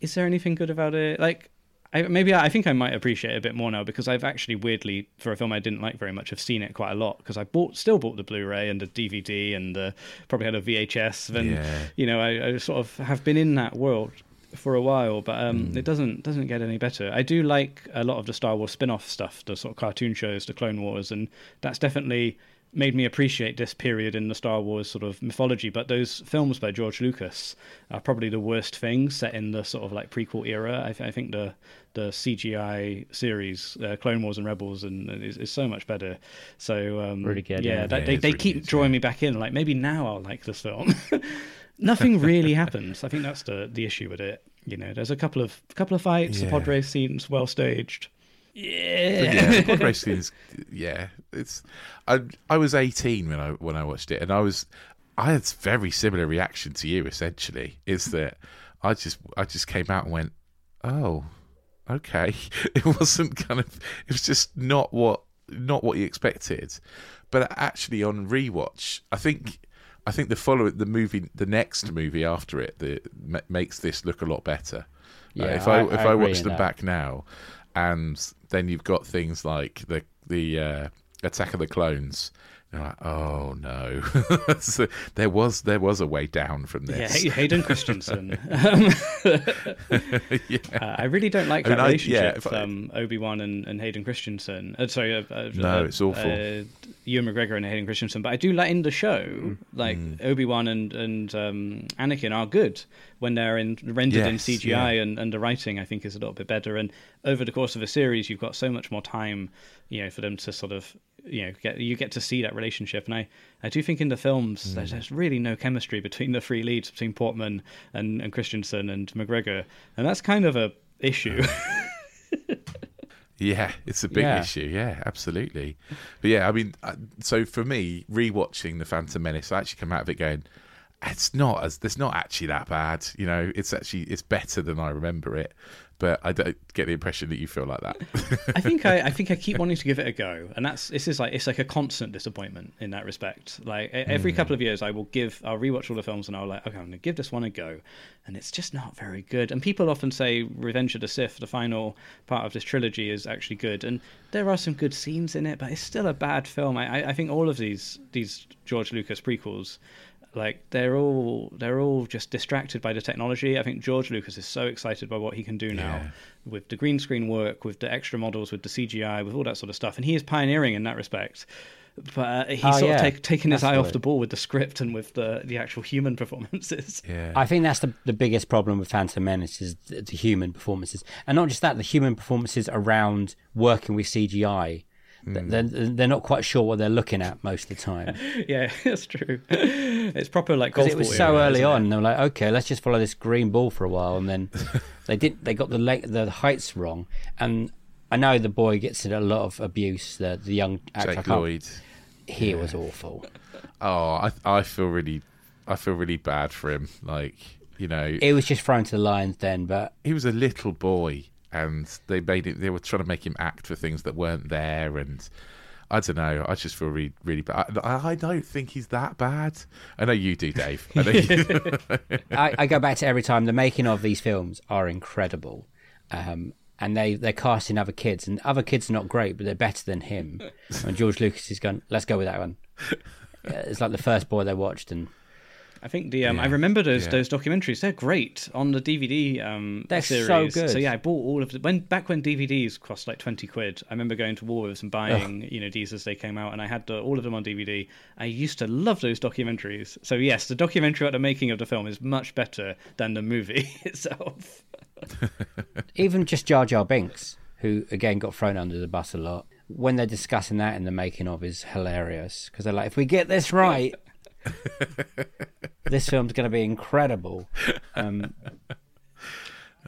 is there anything good about it? Like I, maybe I, I think I might appreciate it a bit more now because I've actually weirdly for a film I didn't like very much have seen it quite a lot because I bought still bought the Blu-ray and the DVD and uh, probably had a VHS and Yeah. you know I, I sort of have been in that world for a while but um, it doesn't doesn't get any better. I do like a lot of the Star Wars spin-off stuff, the sort of cartoon shows, the Clone Wars, and that's definitely made me appreciate this period in the Star Wars sort of mythology. But those films by George Lucas are probably the worst things set in the sort of like prequel era. I, th- I think the the CGI series, uh, Clone Wars and Rebels, and is, is so much better. So um, Really good, Yeah, yeah. that, Yeah, they they really keep good, drawing yeah. me back in. Like maybe now I'll like this film. Nothing really happens. I think that's the the issue with it. You know, there's a couple of couple of fights, the pod race scenes, well staged. Yeah. yeah, pod race scenes. Yeah, it's. I I was eighteen when I when I watched it, and I was I had a very similar reaction to you. Essentially, is that I just I just came out and went, oh, okay. It wasn't kind of. It was just not what not what you expected. But actually, on rewatch, I think. I think the follow the movie, the next movie after it, the, makes this look a lot better. Uh, Yeah, if I, I- if I I, watch them that. back now, and then you've got things like the the uh, Attack of the Clones. Like, oh no, so there was there was a way down from Yeah, this. Hay- Hayden Christensen. Um, Yeah. uh, I really don't like I mean, that I- relationship, yeah, I- um, Obi Wan and, and Hayden Christensen. Uh, sorry, uh, uh, No, uh, it's awful. Uh, Ewan McGregor and Hayden Christensen, but I do like in the show, Mm. like Obi Wan and and um, Anakin are good when they're in rendered in CGI, yeah. and, and the writing I think is a little bit better. And over the course of a series, you've got so much more time, you know, for them to sort of you know get you get to see that relationship. And I I do think in the films Mm. there's, there's really no chemistry between the three leads between Portman and, and Christensen and McGregor, and that's kind of a issue. Yeah, it's a big Yeah. issue. Yeah, absolutely. But yeah, I mean, so for me, rewatching the Phantom Menace, I actually come out of it going, it's not as it's not actually that bad. You know, it's actually it's better than I remember it. But I don't get the impression that you feel like that. I think I, I think I keep wanting to give it a go, and that's this is like it's like a constant disappointment in that respect. Like every mm. couple of years, I will give I'll rewatch all the films, and I'll like okay, I'm gonna give this one a go, and it's just not very good. And people often say Revenge of the Sith, the final part of this trilogy, is actually good, and there are some good scenes in it, but it's still a bad film. I- I think all of these these George Lucas prequels like they're all they're all just distracted by the technology. I think George Lucas is so excited by what he can do now Yeah. with the green screen work, with the extra models, with the CGI, with all that sort of stuff, and he is pioneering in that respect. But uh, he's Oh, sort yeah. of take, taken his eye off the ball with the script and with the the actual human performances. yeah, I think that's the, the biggest problem with Phantom Menace is the, the human performances, and not just that, the human performances around working with CGI. Th- They're, they're not quite sure what they're looking at most of the time. yeah, that's true. It's proper like Because golf it was so era, early on, they were like, okay, let's just follow this green ball for a while, and then they did. They got the leg, the heights wrong, and I know the boy gets a lot of abuse. The the young actor, Jake Lloyd. he was awful. Oh, I I feel really, I feel really bad for him. Like you know, It was just thrown to the lions then, but he was a little boy, and they made it. They were trying to make him act for things that weren't there, and I don't know. I just feel really, really bad. I, I don't think he's that bad. I know you do, Dave. I know you, I, I go back to every time the making of these films are incredible. Um, and they, they're casting other kids, and other kids are not great, but they're better than him. And George Lucas is going, let's go with that one. It's like the first boy they watched, and I think the um, I remember those yeah. those documentaries. They're great on the DVD um, They're so good. So yeah, I bought all of the when back when DVDs cost like twenty quid. I remember going to Woolworths and buying you know these as they came out, and I had the, all of them on DVD. I used to love those documentaries. So yes, the documentary about the making of the film is much better than the movie itself. even just Jar Jar Binks, who again got thrown under the bus a lot, when they're discussing that in the making of is hilarious because they're like, if we get this right, this film's going to be incredible. Um,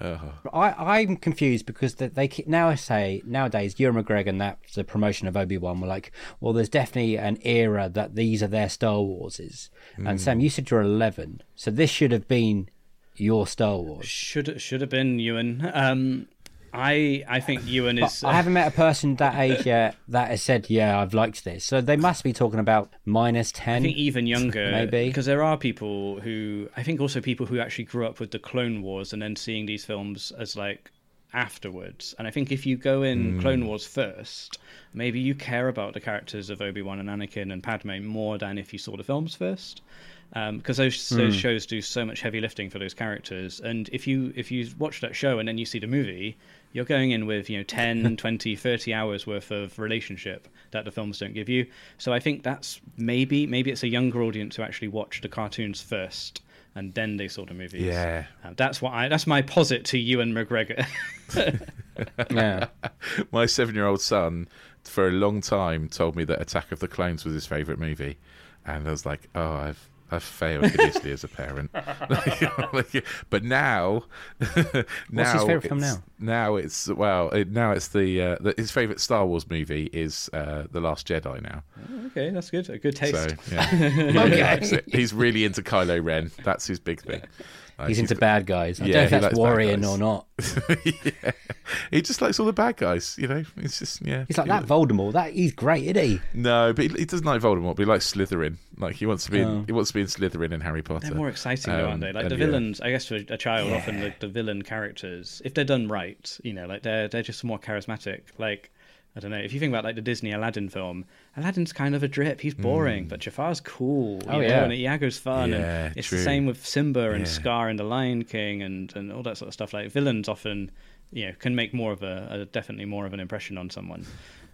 I, I'm confused because they, they keep, now say nowadays Ewan McGregor and that the promotion of Obi Wan were like, well, there's definitely an era that these are their Star Warses. And Sam, you said you're 11, so this should have been your Star Wars. Should should have been Ewan. Um, I I think Ewan But is. I haven't uh, met a person that age yet that has said, "Yeah, I've liked this." So they must be talking about minus I ten. think even younger, Maybe. because there are people who I think also people who actually grew up with the Clone Wars and then seeing these films as like afterwards. And I think if you go in hmm. Clone Wars first, maybe you care about the characters of Obi Wan and Anakin and Padme more than if you saw the films first. Um, because those hmm. those shows do so much heavy lifting for those characters, and if you if you watch that show and then you see the movie, you're going in with you know 10 20 30 hours worth of relationship that the films don't give you so i think that's maybe maybe it's a younger audience who actually watch the cartoons first and then they saw the movies Yeah. Uh, that's what i that's my posit to you and mcgregor Yeah. My seven-year-old son, for a long time, told me that Attack of the Clones was his favourite movie, and I was like, "Oh, I've I've failed hideously as a parent." But now, now his favourite film it's- now? Now it's well, it, now it's the, uh, the his favourite Star Wars movie is uh, the Last Jedi now. okay that's good a good taste So yeah, he. He's really into Kylo Ren. That's his big thing. Like, He's into bad guys. I Yeah, don't know if he that's worrying or not. yeah. He just likes all the bad guys, you know. It's just yeah. He's like that Voldemort. That he's great, isn't he? No, but he, he doesn't like Voldemort. But he likes Slytherin. Like he wants to be. In, Oh. he wants to be in Slytherin and Harry Potter. They're more exciting, though, Um, aren't they? Like and the yeah. villains, I guess for a child, often the, the villain characters, if they're done right, you know, like they're they're just more charismatic. Like I don't know, if you think about like the Disney Aladdin film, Aladdin's kind of a drip. He's hmm. boring, but Jafar's cool. Oh, know, yeah. and Iago's fun. Yeah, and it's true. the same with Simba and Yeah. Scar and the Lion King and and all that sort of stuff. Like villains often, you know, can make more of a, a definitely more of an impression on someone.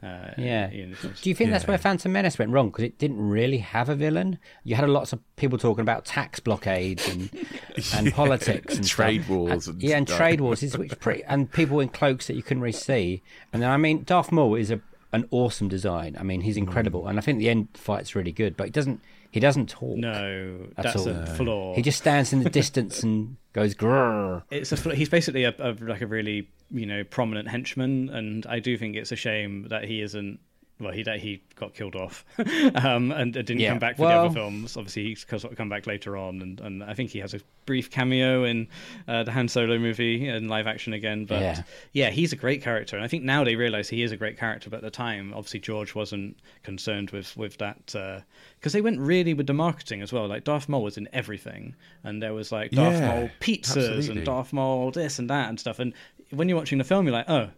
Uh, Yeah. you Do you think that's where Phantom Menace went wrong? Because it didn't really have a villain. You had lots of people talking about tax blockades and and politics and Trade stuff. wars And- and yeah, and stuff. trade wars is which pretty and people in cloaks that you couldn't really see. And then I mean, Darth Maul is a an awesome design. I mean, he's Mm. incredible, and I think the end fight's really good. But it doesn't he doesn't talk. no, That's all. a flaw. He just stands in the distance and goes grrr. it's a fl- he's basically a, a like a really you know prominent henchman, and I do think it's a shame that he isn't. Well, he he got killed off, um, and uh, didn't Yeah. come back for Well- the other films. Obviously, he's come back later on, and, and I think he has a brief cameo in uh, the Han Solo movie in live action again. But Yeah. yeah. he's a great character, and I think now they realise he is a great character. But at the time, obviously, George wasn't concerned with with that because they went really with the marketing as well. Like Darth Maul was in everything, and there was like Darth Yeah, Maul pizzas absolutely. and Darth Maul this and that and stuff. And when you're watching the film, you're like, oh.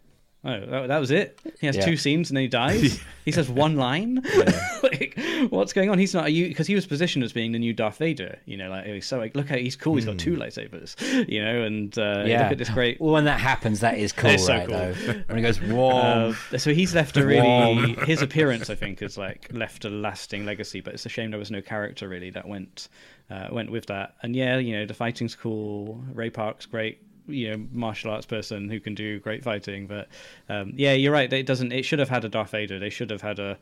Oh, that, that was it. He has Yeah. two scenes and then he dies. he says one line. like, what's going on? He's not you because he was positioned as being the new Darth Vader. You know, like he's so like, look at he's cool. He's got two lightsabers. You know, and uh, Yeah. look at this great Well, when that happens, that is cool, It's so right? cool. Though when he goes whoa. uh, so he's left a really his appearance, I think, is like left a lasting legacy. But it's a shame there was no character really that went uh, went with that. And yeah, you know, the fighting's cool. Ray Park's great. You know, martial arts person who can do great fighting. But um, yeah, you're right. It doesn't. It should have had a Darth Vader. They should have had a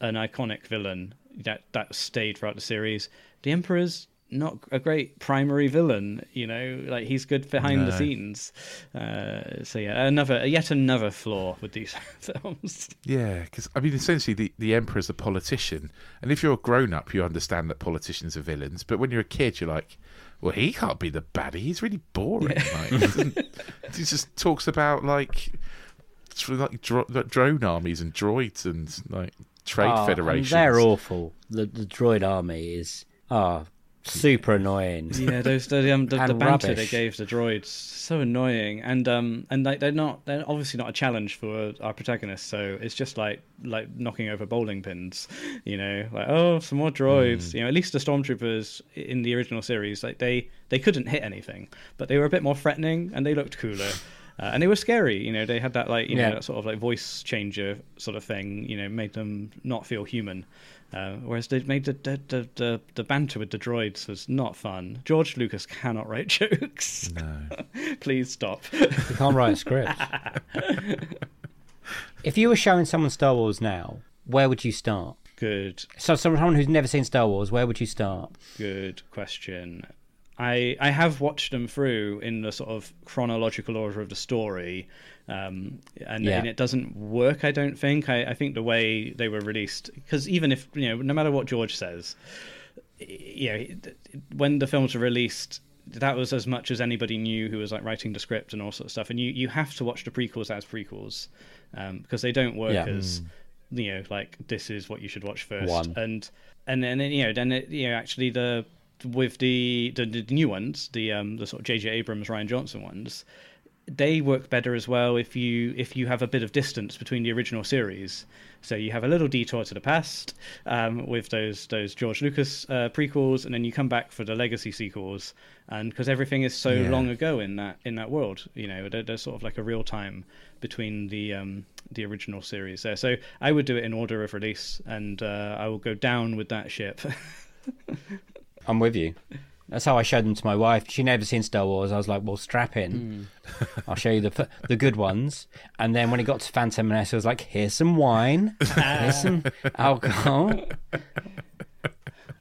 an iconic villain that that stayed throughout the series. The Emperor's not a great primary villain, you know, like he's good behind the scenes. Uh, so yeah, another yet another flaw with these films. Yeah, because I mean, essentially, the, the emperor's a politician, and if you're a grown up, you understand that politicians are villains. But when you're a kid, you're like, well, he can't be the baddie. He's really boring. Like, he, just talks about like, like dro- like drone armies and droids and like trade Oh, federations. They're awful. The the droid army is ah super annoying. Yeah, those the um, the, the banter they gave the droids so annoying, and um and like they're not they're obviously not a challenge for our protagonist, so it's just like like knocking over bowling pins, you know, like oh some more droids, you know. At least the stormtroopers in the original series, like they they couldn't hit anything, but they were a bit more threatening and they looked cooler. Uh, and they were scary, you know. They had that like, you know, that sort of like voice changer sort of thing, you know, made them not feel human. Uh, whereas they made the the, the the the banter with the droids was not fun. George Lucas cannot write jokes. No. Please stop. You can't write scripts. if you were showing someone Star Wars now, where would you start? Good, So someone who's never seen Star Wars, where would you start? good question. I I have watched them through in the sort of chronological order of the story, um, and, Yeah. and it doesn't work. I don't think. I, I think the way they were released, because even if you know, no matter what George says, you know, when the films were released, that was as much as anybody knew who was like writing the script and all sorts of stuff. And you, you have to watch the prequels as prequels um, because they don't work Yeah. as you know like this is what you should watch first. One. And and then you know then it, you know actually the with the the, the new ones, the um the sort of J.J. Abrams, Rian Johnson ones. They work better as well if you if you have a bit of distance between the original series. So you have a little detour to the past um, with those those George Lucas uh, prequels, and then you come back for the legacy sequels, and because everything is so Yeah. long ago in that in that world, you know, there- there's sort of like a real time between the um, the original series there. So I would do it in order of release, and uh, I will go down with that ship. I'm with you. That's how I showed them to my wife. She never seen Star Wars. I was like, "Well, strap in. I'll show you the the good ones." And then when it got to Phantom Menace, I was like, "Here's some wine. Here's some alcohol."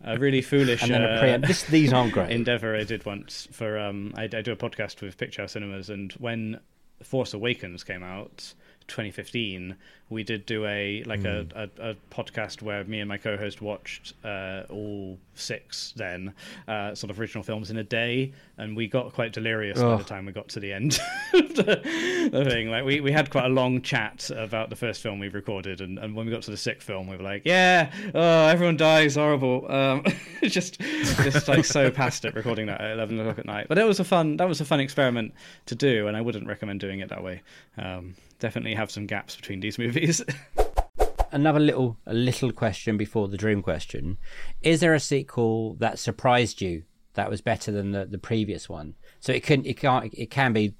a really foolish And then a uh. This, these aren't great. endeavor I did once for um I, I do a podcast with Picture Cinemas and when Force Awakens came out 2015 we did do a like a, a, a podcast where me and my co-host watched uh, all six then uh, sort of original films in a day and we got quite delirious by the time we got to the end of the, the thing. Like we, we had quite a long chat about the first film we recorded and, and when we got to the sixth film we were like yeah oh everyone dies horrible. Um just just like so past it recording that at 11 o'clock at night. But it was a fun that was a fun experiment to do and i wouldn't recommend doing it that way. Um definitely have some gaps between these movies Another little a little question before the dream question: Is there a sequel that surprised you that was better than the, the previous one? So it can it can't it can be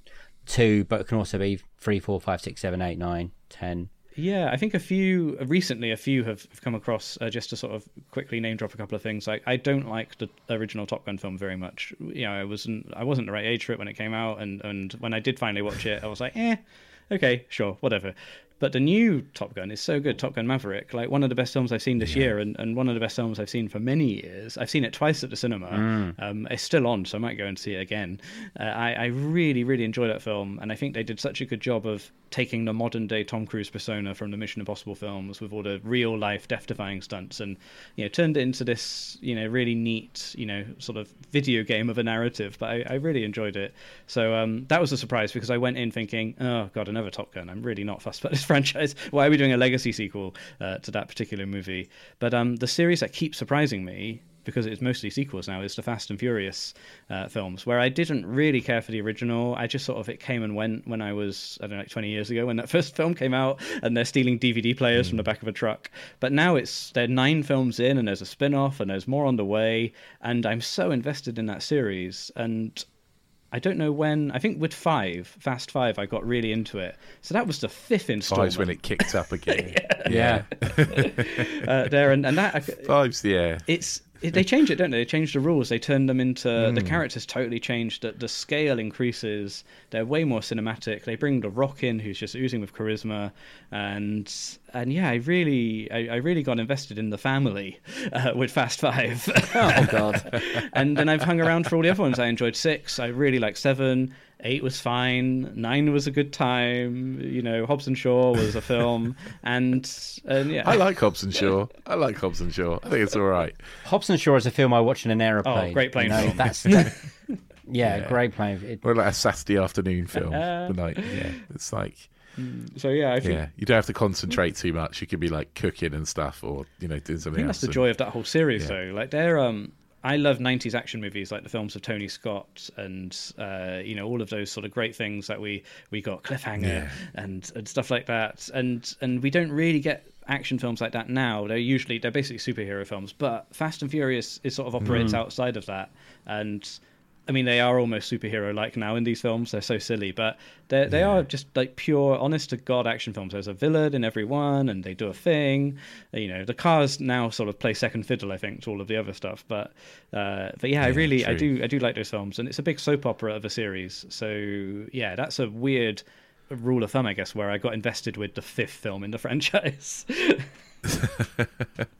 two, but it can also be three, four, five, six, seven, eight, nine, ten. Yeah, I think a few recently, a few have, have come across. Uh, just to sort of quickly name drop a couple of things. Like, I don't like the original Top Gun film very much. You know, I wasn't I wasn't the right age for it when it came out, and and when I did finally watch it, I was like, eh, okay, sure, whatever. But the new Top Gun is so good. Top Gun Maverick, like one of the best films I've seen this year, and, and one of the best films I've seen for many years. I've seen it twice at the cinema. Um, it's still on, so I might go and see it again. Uh, I, I really, really enjoy that film, and I think they did such a good job of taking the modern day Tom Cruise persona from the Mission Impossible films with all the real life death defying stunts, and you know turned it into this you know really neat you know sort of video game of a narrative. But I, I really enjoyed it. So um, that was a surprise because I went in thinking, oh god, another Top Gun. I'm really not fussed about this franchise. Why are we doing a legacy sequel uh, to that particular movie? But um, the series that keeps surprising me because it's mostly sequels now, is the Fast and Furious uh, films, where I didn't really care for the original. I just sort of it came and went when I was I don't know like 20 years ago when that first film came out, and they're stealing DVD players from the back of a truck. But now it's they're nine films in, and there's a spin-off, and there's more on the way, and I'm so invested in that series, and I don't know when. I think with five, Fast Five, I got really into it. So that was the fifth installment. Five's when it kicked up again. Yeah. uh, there, and, and that Five's yeah. it's it, they change it, don't they? They change the rules. They turn them into Hmm. the characters totally changed. The, the scale increases. They're way more cinematic. They bring the Rock in, who's just oozing with charisma, and and yeah, I really I, I really got invested in the family uh, with Fast Five. Oh God. and then I've hung around for all the other ones. I enjoyed six. I really like seven. Eight was fine. Nine was a good time. You know, Hobbs and Shaw was a film, and and yeah, I like Hobbs and Shaw. I like Hobbs and Shaw. I think it's all right. Hobbs and Shaw is a film I watch in an aeroplane. Oh, great plane You know, film. That's that- yeah, great plane. It, Or like a Saturday afternoon film. the night. Yeah. It's like so yeah, I think yeah. You don't have to concentrate too much. You could be like cooking and stuff or, you know, doing something. I something think else. that's the and- joy of that whole series, Yeah. though. Like they're, um, I love '90s action movies, like the films of Tony Scott, and uh, you know all of those sort of great things that we we got Cliffhanger Yeah. and and stuff like that, and and we don't really get action films like that now. They're usually they're basically superhero films, but Fast and Furious is sort of operates outside of that, and. I mean, they are almost superhero-like now in these films. They're so silly, but they they are just like pure, honest-to-god action films. There's a villain in every one, and they do a thing. You know, the cars now sort of play second fiddle, I think, to all of the other stuff. But uh, but yeah, I Yeah, really I do I do like those films, and it's a big soap opera of a series. So yeah, that's a weird rule of thumb, I guess, where I got invested with the fifth film in the franchise.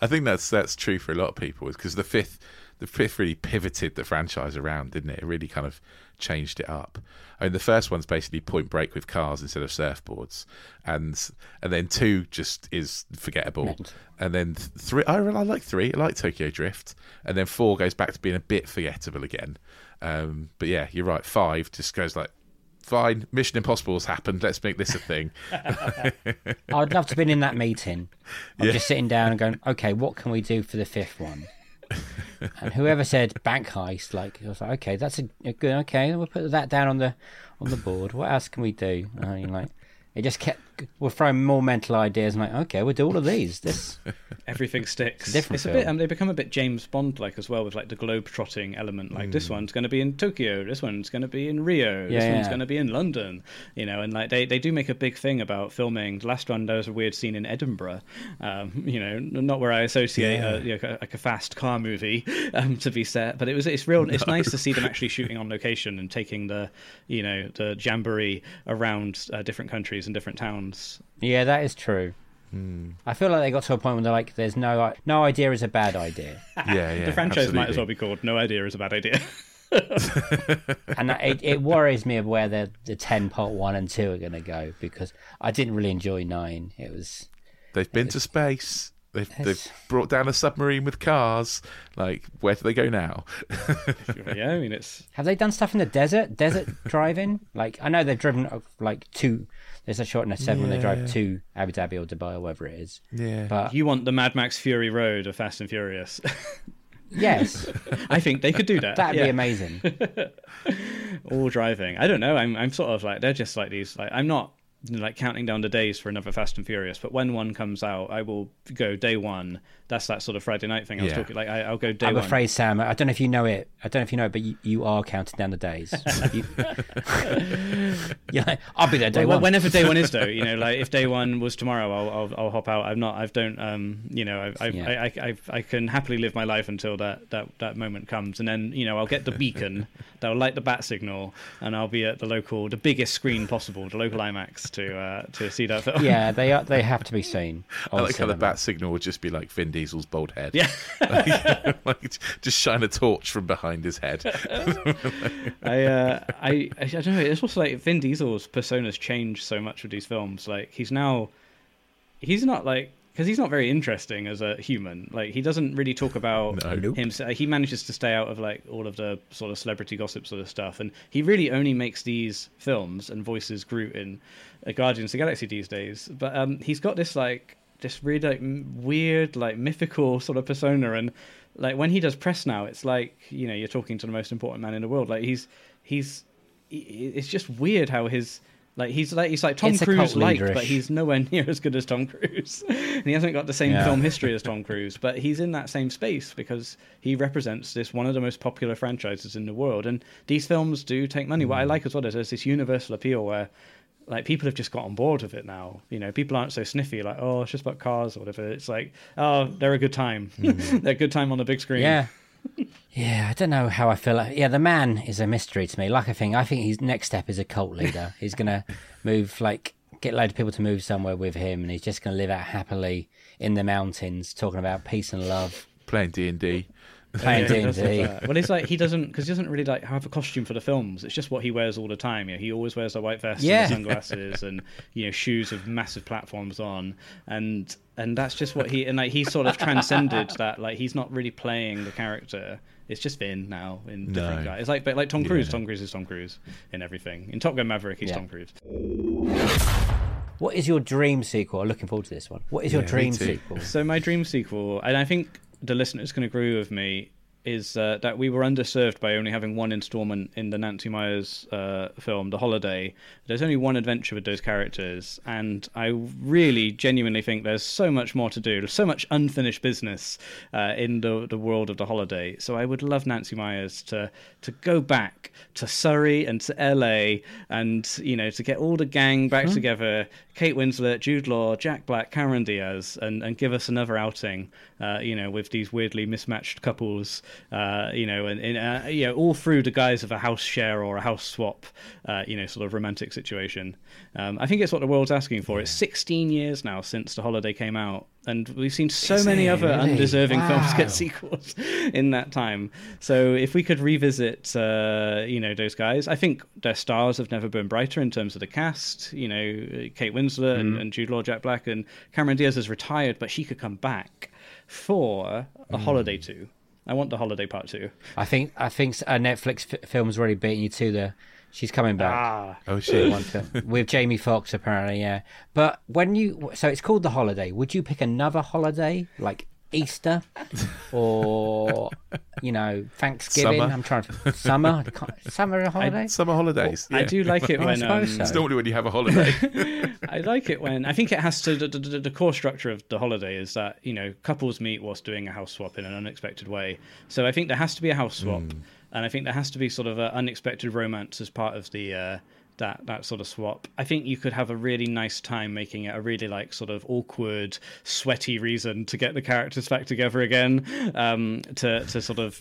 I think that's that's true for a lot of people because the fifth the fifth really pivoted the franchise around, didn't it? It really kind of changed it up. I mean, the first one's basically Point Break with cars instead of surfboards, and and then two just is forgettable, and then three I I like three. I like Tokyo Drift, and then four goes back to being a bit forgettable again. Um, but yeah, you're right. Five just goes like. Fine, Mission Impossible has happened. Let's make this a thing. I'd love to have been in that meeting. I'm just sitting down and going, okay, what can we do for the fifth one? and whoever said bank heist, like I was like, okay, that's a, a good. Okay, we'll put that down on the on the board. What else can we do? I mean, like it just kept we're throwing more mental ideas. I'm like, okay, we'll do all of these. This Everything sticks. different it's a bit. film. Um, they become a bit James Bond like as well, with like the globe trotting element. Like this one's going to be in Tokyo, this one's going to be in Rio, this Yeah, one's yeah. going to be in London. You know, and like they, they do make a big thing about filming. The last one there was a weird scene in Edinburgh. Um, you know, not where I associate a, you know, like a fast car movie um, to be set, but it was. It's real. It's nice to see them actually shooting on location and taking the, you know, the jamboree around uh, different countries and different towns. Yeah, that is true. I feel like they got to a point where they're like, "There's no no idea is a bad idea," Yeah, yeah. the franchise might as well be called "No Idea Is a Bad Idea." and that- it, it worries me of where the the ten part one and two are going to go because I didn't really enjoy nine. It was They've been to space. They've, they've brought down a submarine with cars. Like, where do they go now? yeah, I mean it's Have they done stuff in the desert? Desert driving? Like I know they've driven uh, like two. There's a short in a seven when they drive to Abu Dhabi or Dubai or wherever it is. yeah. But you want the Mad Max Fury Road of Fast and Furious. yes, I think they could do that. that'd yeah. be amazing. All driving. I don't know. I'm I'm sort of like they're just like these. Like I'm not like counting down the days for another Fast and Furious, but when one comes out, I will go day one. That's that sort of Friday night thing I was Yeah. talking. Like I, I'll go day I'm one. afraid, Sam. I don't know if you know it. I don't know if you know it, but you, you are counting down the days. You, you're like, I'll be there day Well, one. whenever day one is though, you know, like if day one was tomorrow, I'll I'll, I'll hop out. I'm not. I don't. Um, you know, I've, I've, Yeah. I, I, I I can happily live my life until that, that that moment comes, and then you know I'll get the beacon that will light the bat signal, and I'll be at the local, the biggest screen possible, the local IMAX to uh, to see that film. yeah, they are. They have to be seen. I on like how the bat signal would just be like Vin Diesel's bald head. Yeah. like, just shine a torch from behind his head. I, uh, I, I don't know. It's also like Vin Diesel's persona's changed so much with these films. Like he's now, he's not like because he's not very interesting as a human. Like he doesn't really talk about No. Nope. him. He manages to stay out of like all of the sort of celebrity gossip sort of stuff, and he really only makes these films and voices Groot in uh, Guardians of the Galaxy these days. But um, he's got this like this really like m- weird like mythical sort of persona and like when he does press now it's like you know you're talking to the most important man in the world like he's he's it's just weird how his like he's like he's like Tom It's Cruise cult like, but he's nowhere near as good as Tom Cruise, and he hasn't got the same Yeah. film history as Tom Cruise. But he's in that same space because he represents this one of the most popular franchises in the world, and these films do take money. Mm. What I like as well is there's this universal appeal where like people have just got on board with it now. You know, people aren't so sniffy like, oh, it's just about cars or whatever. It's like, oh, they're a good time. they're a good time on the big screen. Mm. Yeah. Yeah, I don't know how I feel. Like, yeah, the man is a mystery to me. Like I think, I think his next step is a cult leader. he's gonna move, like, get a load of people to move somewhere with him, and he's just gonna live out happily in the mountains, talking about peace and love, Playing D and D. playing D and D. Well, it's like he doesn't because he doesn't really like have a costume for the films. It's just what he wears all the time. Yeah, he always wears a white vest, Yeah. and sunglasses, and you know shoes with massive platforms on, and and that's just what he and like he sort of transcended that. Like he's not really playing the character. It's just Vin now in different No. guys. It's like but like Tom Cruise. Yeah. Tom Cruise is Tom Cruise in everything. In Top Gun Maverick, he's Yeah. Tom Cruise. What is your dream sequel? I'm looking forward to this one. What is your Yeah, me dream sequel? So my dream sequel, and I think the listeners can agree with me, is uh, that we were underserved by only having one installment in the Nancy Meyers uh, film, The Holiday. There's only one adventure with those characters, and I really genuinely think there's so much more to do. There's so much unfinished business uh, in the the world of The Holiday. So I would love Nancy Meyers to to go back to Surrey and to LA, and you know to get all the gang back together. Kate Winslet, Jude Law, Jack Black, Cameron Diaz, and, and give us another outing, uh, you know, with these weirdly mismatched couples, uh, you know, and, and uh, you know, all through the guise of a house share or a house swap, uh, you know, sort of romantic situation. Um, I think it's what the world's asking for. It's 16 years now since The Holiday came out, and we've seen so Is many it other really? undeserving films get sequels in that time. So if we could revisit, uh, you know, those guys, I think their stars have never been brighter in terms of the cast. You know, Kate Winslet Mm-hmm. and, and Jude Law, Jack Black, and Cameron Diaz is retired, but she could come back for a Mm. Holiday Two. I want the Holiday Part Two. I think I think a Netflix f- film's already beaten you to the. She's coming back. Ah, Oh shit! with Jamie Foxx apparently, yeah. But when you so it's called the holiday. Would you pick another holiday like Easter or you know Thanksgiving. Summer. I'm trying to summer. I can't- Summer holidays. Summer holidays. I do like it when um, so. It's normally when you have a holiday. I like it when I think it has to. The, the, the core structure of the holiday is that you know couples meet whilst doing a house swap in an unexpected way. So I think there has to be a house swap, and I think there has to be sort of an unexpected romance as part of the uh, that that sort of swap. I think you could have a really nice time making it a really like sort of awkward, sweaty reason to get the characters back together again, um, to to sort of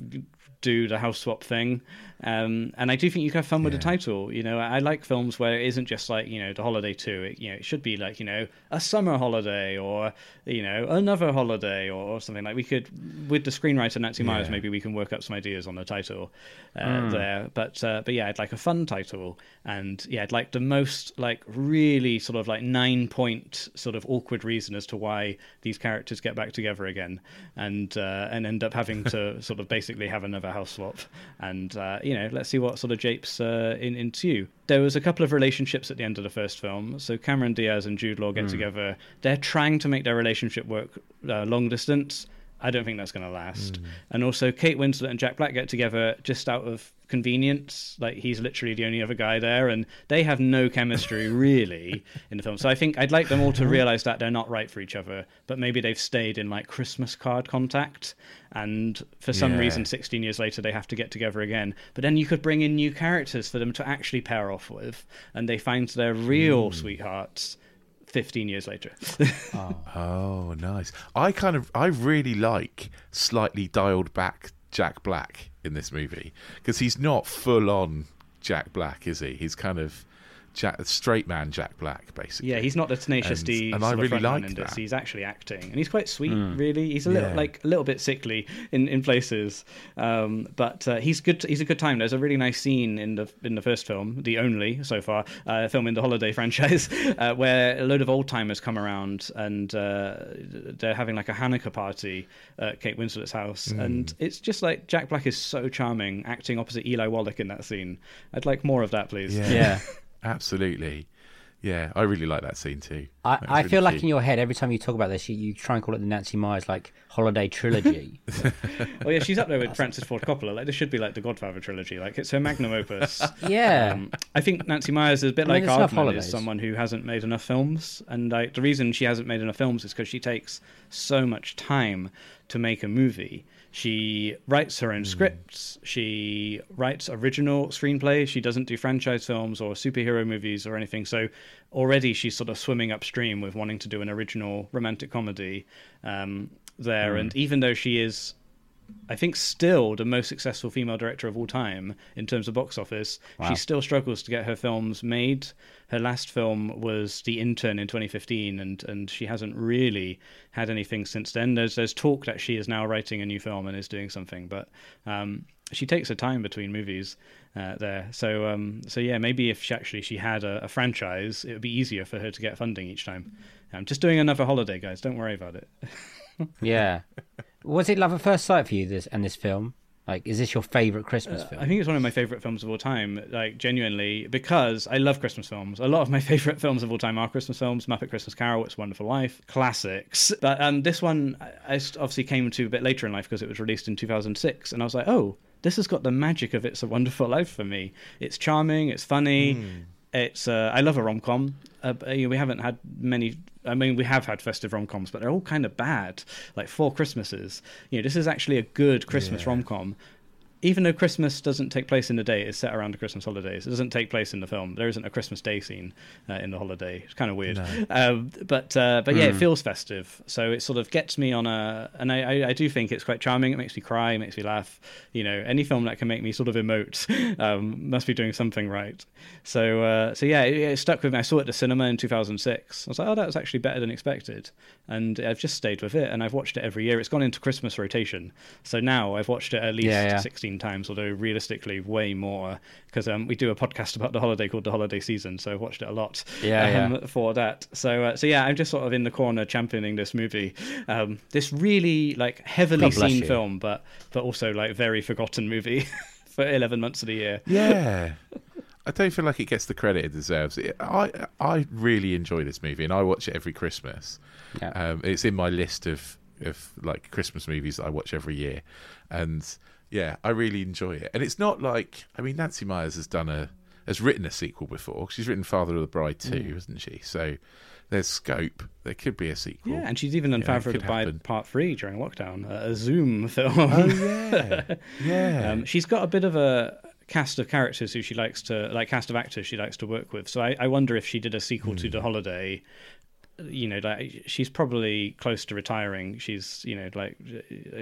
do the house swap thing. Um, and I do think you can have fun with the title. You know, I like films where it isn't just like you know the holiday too. It, you know, it should be like you know a summer holiday or you know another holiday or, or something like we could with the screenwriter Nancy Meyers. Yeah. Maybe we can work up some ideas on the title uh, there. But uh, but yeah, I'd like a fun title, and yeah, I'd like the most like really sort of like nine point sort of awkward reason as to why these characters get back together again, and uh, and end up having to sort of basically have another house swap, and uh, you know, let's see what sort of japes uh, in ensue. There was a couple of relationships at the end of the first film. So Cameron Diaz and Jude Law get together. They're trying to make their relationship work uh, long distance. I don't think that's going to last. Hmm. And also, Kate Winslet and Jack Black get together just out of convenience. Like he's literally the only other guy there, and they have no chemistry really in the film. So I think I'd like them all to uh-huh. realize that they're not right for each other, but maybe they've stayed in like Christmas card contact, and for some Yeah. reason, 16 years later, they have to get together again. But then you could bring in new characters for them to actually pair off with, and they find their real hmm. sweethearts. 15 years later. Oh. oh, nice. I kind of, I really like slightly dialed back Jack Black in this movie because he's not full on Jack Black, is he? He's kind of Jack, straight man Jack Black, basically. Yeah, he's not the tenacious And- D. and I really front like this. that. He's actually acting, and he's quite sweet. Really, he's a little Yeah. like a little bit sickly in in places, um, but uh, he's good. He's a good time. There's a really nice scene in the in the first film, the only so far uh, film in the holiday franchise, uh, where a load of old timers come around and uh, they're having like a Hanukkah party at Kate Winslet's house, Mm. and it's just like Jack Black is so charming, acting opposite Eli Wallach in that scene. I'd like more of that, please. Yeah. Yeah. Absolutely. Yeah, I really like that scene too. I, I really feel like cute. in your head, every time you talk about this, you, you try and call it the Nancy Meyers like holiday trilogy. Oh yeah, she's up there with Francis Ford Coppola. Like this should be like the Godfather trilogy. Like it's her magnum opus. yeah. Um, I think Nancy Meyers is a bit I mean, like there's enough is someone who hasn't made enough films, and like the reason she hasn't made enough films is because she takes so much time to make a movie. She writes her own Hmm. scripts. She writes original screenplays. She doesn't do franchise films or superhero movies or anything. So already she's sort of swimming upstream with wanting to do an original romantic comedy um, there. Hmm. And even though she is I think still the most successful female director of all time in terms of box office. Wow. She still struggles to get her films made. Her last film was The Intern in 2015, and and she hasn't really had anything since then. There's there's talk that she is now writing a new film and is doing something, but um, she takes her time between movies. Uh, there, so um, so yeah, maybe if she actually she had a, a franchise, it would be easier for her to get funding each time. I'm just doing another holiday, guys. Don't worry about it. Yeah. Was it love at first sight for you? This and this film. Like, is this your favorite Christmas film? I think it's one of my favorite films of all time, like genuinely, because I love Christmas films. A lot of my favorite films of all time are Christmas films. Muppet Christmas Carol, It's a Wonderful Life, classics. But um, this one, I I obviously came to a bit later in life because it was released in 2006, and I was like, oh, this has got the magic of It's a Wonderful Life for me. It's charming, it's funny. It's uh, I love a rom com. Uh, you know, we haven't had many. I mean, we have had festive rom coms, but they're all kind of bad. Like Four Christmases. You know, this is actually a good Christmas Yeah. rom com. Even though Christmas doesn't take place in the day, it's set around the Christmas holidays. It doesn't take place in the film. There isn't a Christmas Day scene uh, in the holiday. It's kind of weird, No. um, but uh, but yeah, it feels festive. So it sort of gets me on a, and I, I, I do think it's quite charming. It makes me cry, it makes me laugh. You know, any film that can make me sort of emote um, must be doing something right. So uh, so yeah, it, it stuck with me. I saw it at the cinema in 2006. I was like, oh, that was actually better than expected, and I've just stayed with it. And I've watched it every year. It's gone into Christmas rotation. So now I've watched it at least Yeah, yeah. 16 times, although realistically way more because um, we do a podcast about the holiday called the holiday season. So I've watched it a lot Yeah, um, for that. So uh, so yeah, I'm just sort of in the corner championing this movie. Um, this really like heavily God seen you. film, but but also like very forgotten movie for 11 months of the year. Yeah. I don't feel like it gets the credit it deserves. It, I I really enjoy this movie, and I watch it every Christmas. Yeah. Um, it's in my list of of like Christmas movies that I watch every year, and yeah, I really enjoy it. And it's not like I mean Nancy Meyers has done a has written a sequel before. She's written Father of the Bride too, Mm. hasn't she? So there's scope. There could be a sequel. Yeah, and she's even done Father happen. Part Three during lockdown, a Zoom film. Oh yeah, yeah. Um, she's got a bit of a cast of characters who she likes to like cast of actors she likes to work with. So I, I wonder if she did a sequel to The Holiday. You know, like she's probably close to retiring. She's, you know, like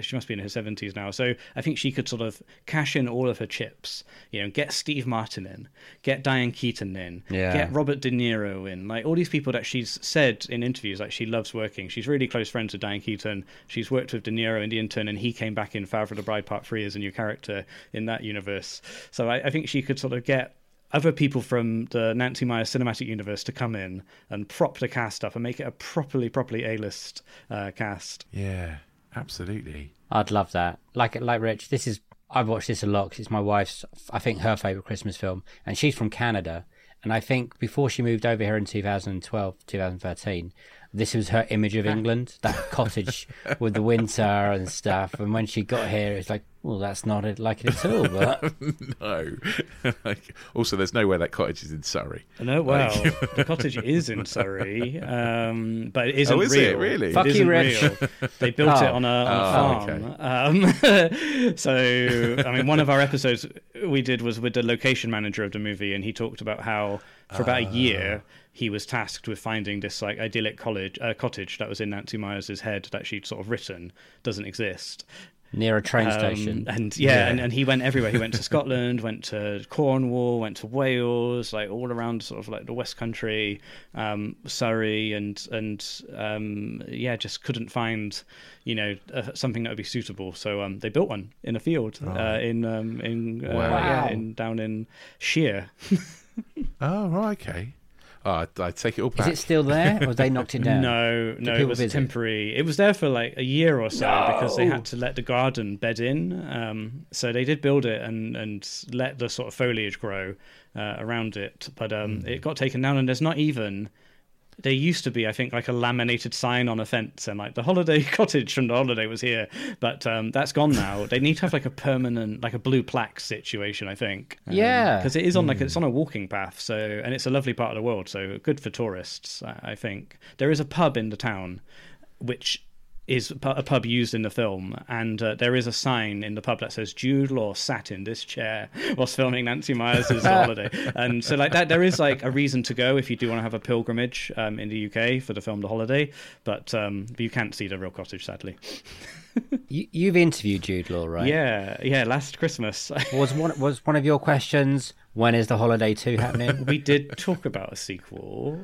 she must be in her seventies now. So I think she could sort of cash in all of her chips. You know, get Steve Martin in, get Diane Keaton in, Yeah. get Robert De Niro in, like all these people that she's said in interviews like she loves working. She's really close friends with Diane Keaton. She's worked with De Niro in The Intern, and he came back in of the Bride Part Three as a new character in that universe. So I, I think she could sort of get other people from the Nancy Meyers cinematic universe to come in and prop the cast up and make it a properly, properly A-list uh, cast. yeah, absolutely. I'd love that. Like like Rich, this is I've watched this a lot 'cause it's my wife's. I think her favorite Christmas film, and she's from Canada. And I think before she moved over here in 2012, 2013, this was her image of England, that cottage with the winter and stuff. And when she got here, it's like, well, that's not it, like it at all. But no. Also, there's nowhere that cottage is in Surrey. No, well, the cottage is in Surrey, um, but it isn't Oh, is real. it? Really? Fuck you, isn't real. They built Oh. it on a, on a Oh, farm. Um, so, I mean, one of our episodes we did was with the location manager of the movie, and he talked about how for about a year he was tasked with finding this like idyllic college uh, cottage that was in Nancy Meyers' head that she'd sort of written doesn't exist. near a train Um, station. And yeah, Yeah. And, and he went everywhere. He went to Scotland, went to Cornwall, went to Wales, like all around sort of like the West Country, um, Surrey, and and um, yeah, just couldn't find you know uh, something that would be suitable. So um, they built one in a field uh, in um, in uh, Wow. yeah, in down in Shere. Oh, right, okay. Oh, I, I take it all back. Is it still there, or they knocked it down? No, no, it was visit? temporary. It was there for like a year or so because they had to let the garden bed in. Um, so they did build it and and let the sort of foliage grow uh, around it, but um, Hmm. it got taken down. And there's not even. There used to be, I think, like a laminated sign on a fence, and like the holiday cottage from the holiday was here, but um, that's gone now. they need to have like a permanent, like a blue plaque situation, I think. Yeah. because it is on like it's on a walking path, so and it's a lovely part of the world, so good for tourists. I I think there is a pub in the town, which is a pub used in the film, and uh, there is a sign in the pub that says Jude Law sat in this chair whilst filming Nancy Meyers' holiday, and so like that, there is like a reason to go if you do want to have a pilgrimage um, in the UK for the film The Holiday, but um, you can't see the real cottage sadly. You, you've interviewed Jude Law, right? Yeah, yeah. Last Christmas. Was one was one of your questions when is the holiday two happening? we did talk about a sequel.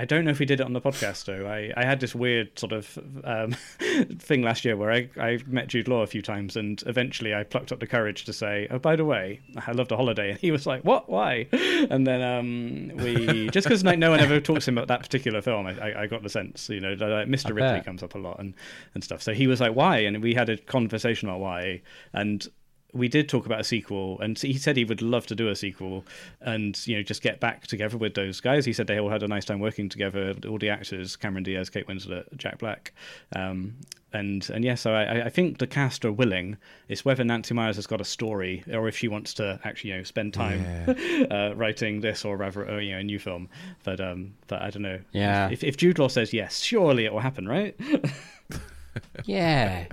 I don't know if we did it on the podcast though. I, I had this weird sort of um, thing last year where I, I met Jude Law a few times and eventually I plucked up the courage to say, oh, by the way, I loved a holiday. And he was like, what? Why? And then um, we, just because like, no one ever talks to him about that particular film, I, I, got the sense, you know, that, like, Mr. Ripley comes up a lot and, and stuff. So he was like, why? And we had a conversation about why. And we did talk about a sequel, and he said he would love to do a sequel, and you know just get back together with those guys. He said they all had a nice time working together, all the actors: Cameron Diaz, Kate Winslet, Jack Black, um, and and yeah. So I, I think the cast are willing. It's whether Nancy Meyers has got a story, or if she wants to actually you know spend time uh, writing this, or rather uh, you know a new film. But um, but I don't know. Yeah. If if Jude Law says yes, surely it will happen, right? yeah.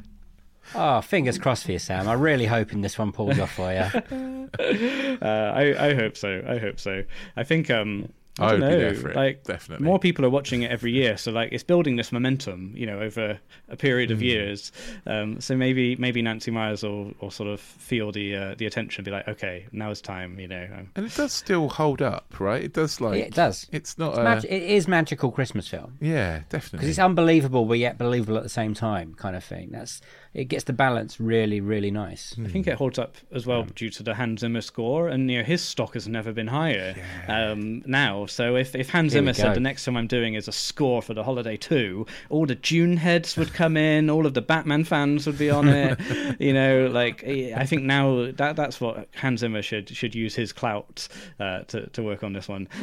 Oh, fingers crossed for you, Sam. I'm really hoping this one pulls off for you. Uh, I, I hope so. I hope so. I think um, I, I don't would know, be there for it, Like definitely. more people are watching it every year, so like it's building this momentum, you know, over a period of years. Um, so maybe maybe Nancy Meyers will, will sort of feel the uh, the attention, and be like, okay, now is time, you know. Um, and it does still hold up, right? It does like Yeah, it does. It's not It's a mag- it is magical Christmas film yeah, definitely. because it's unbelievable but yet believable at the same time, kind of thing. That's it gets the balance really, really nice. I think it holds up as well due to the Hans Zimmer score, and you know his stock has never been higher um, now. So if, if Hans Here Zimmer said the next time I'm doing is a score for the Holiday Two, all the Dune heads would come in, all of the Batman fans would be on it. you know, like I think now that that's what Hans Zimmer should should use his clout uh, to to work on this one.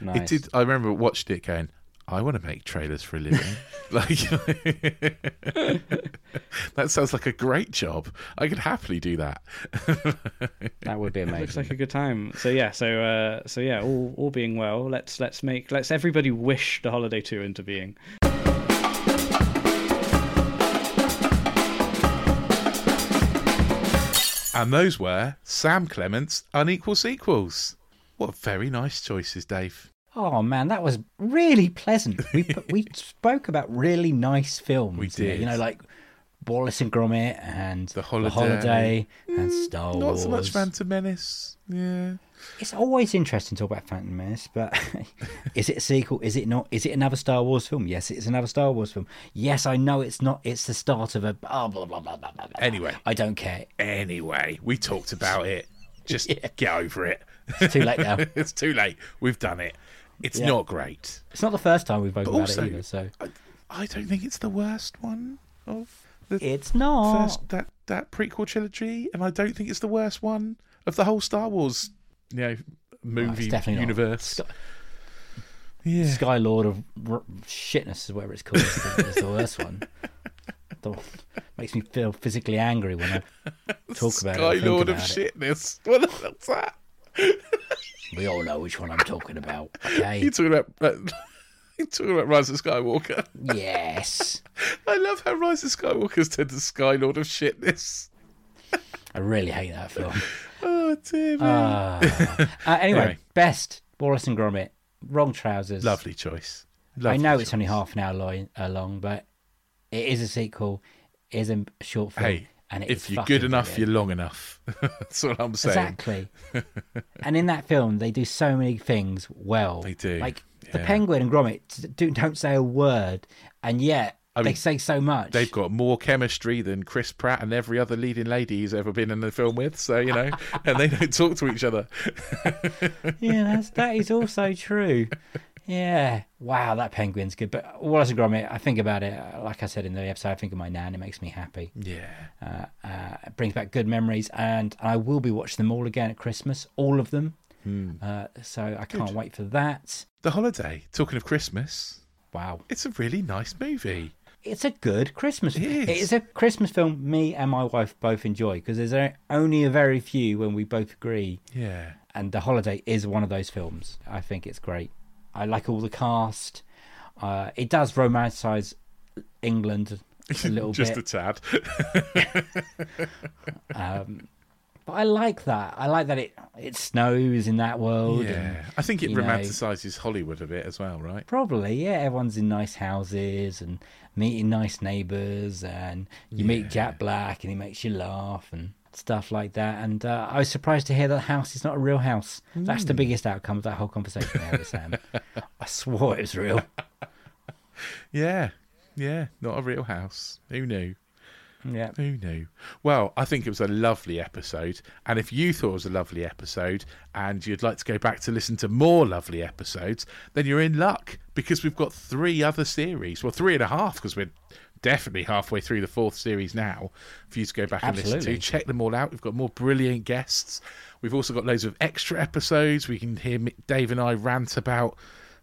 Nice. It did. I remember watched it going. I want to make trailers for a living. like that sounds like a great job. I could happily do that. That would be amazing. Looks like a good time. So yeah, so uh, so yeah, all all being well, let's let's make let's everybody wish the holiday tour into being. and those were Sam Clements' unequal sequels. What very nice choices, Dave. Oh man, that was really pleasant. We put- we spoke about really nice films. We did. You know, like Wallace and Gromit and The Holiday. Holiday and mm, Star Wars. Not so much Phantom Menace. Yeah. It's always interesting to talk about Phantom Menace, but is it a sequel? Is it not? Is it another Star Wars film? Yes, it's another Star Wars film. Yes, I know it's not. It's the start of a oh, blah blah blah blah blah. blah. Anyway. I don't care. Anyway, we talked about it. Just get over it. It's too late now. it's too late. We've done it. It's Yeah. not great. It's not the first time we've spoken about it either. So I, I don't think it's the worst one of the it's not. first that that prequel trilogy, and I don't think it's the worst one of the whole Star Wars, you know, movie not. universe. Sky- yeah, Skylord of r- shitness is whatever it's called. is the, worst one. The, makes me feel physically angry when I talk about it. or think Skylord of it. shitness. What the hell's that? We all know which one I'm talking about. Okay. You talking about? Uh, you talking about Rise of Skywalker? yes. I love how Rise of Skywalker's turned to Skylord of shitness. I really hate that film. Oh dear me. Uh, uh, anyway, Anyway. best Wallace and Gromit. Wrong trousers. Lovely choice. I Lovely know it's only half an hour uh, long, but it is a sequel. It is a short film. Hey, and if you're good enough, brilliant. you're long enough. That's what I'm saying. Exactly. and in that film, they do so many things well. They do, Like the penguin and Gromit do, don't say a word, and yet I they mean, say so much. They've got more chemistry than Chris Pratt and every other leading lady he's ever been in the film with. So you know, and they don't talk to each other. yeah, that's, that is also true. Yeah. Wow, that penguin's good. But Wallace and Gromit, I think about it, uh, like I said in the episode, I think of my nan. It makes me happy. Yeah. Uh, uh, it brings back good memories, and I will be watching them all again at Christmas, all of them. Hmm. Uh, so I can't wait for that. The holiday. Talking of Christmas, Wow. it's a really nice movie. It's a good Christmas. It is. It is a Christmas film me and my wife both enjoy because there's only a very few when we both agree. Yeah. And The Holiday is one of those films. I think it's great. I like all the cast. Uh, it does romanticize England a little Just bit. Just a tad. Um, but I like that. I like that it it snows in that world. and yeah. I think it you know- romanticizes Hollywood a bit as well, right? Probably, yeah. Everyone's in nice houses and meeting nice neighbours, and you meet Jack Black, and he makes you laugh and stuff like that. And uh, I was surprised to hear that the house is not a real house. That's Hmm. the biggest outcome of that whole conversation I had with Sam. I swore it was real. Yeah. Yeah. Not a real house. Who knew? Yeah. Who knew? Well, I think it was a lovely episode. And if you thought it was a lovely episode and you'd like to go back to listen to more lovely episodes, then you're in luck because we've got three other series. Well, three and a half because we're definitely halfway through the fourth series now for you to go back and listen to. Check them all out. We've got more brilliant guests. We've also got loads of extra episodes. We can hear Dave and I rant about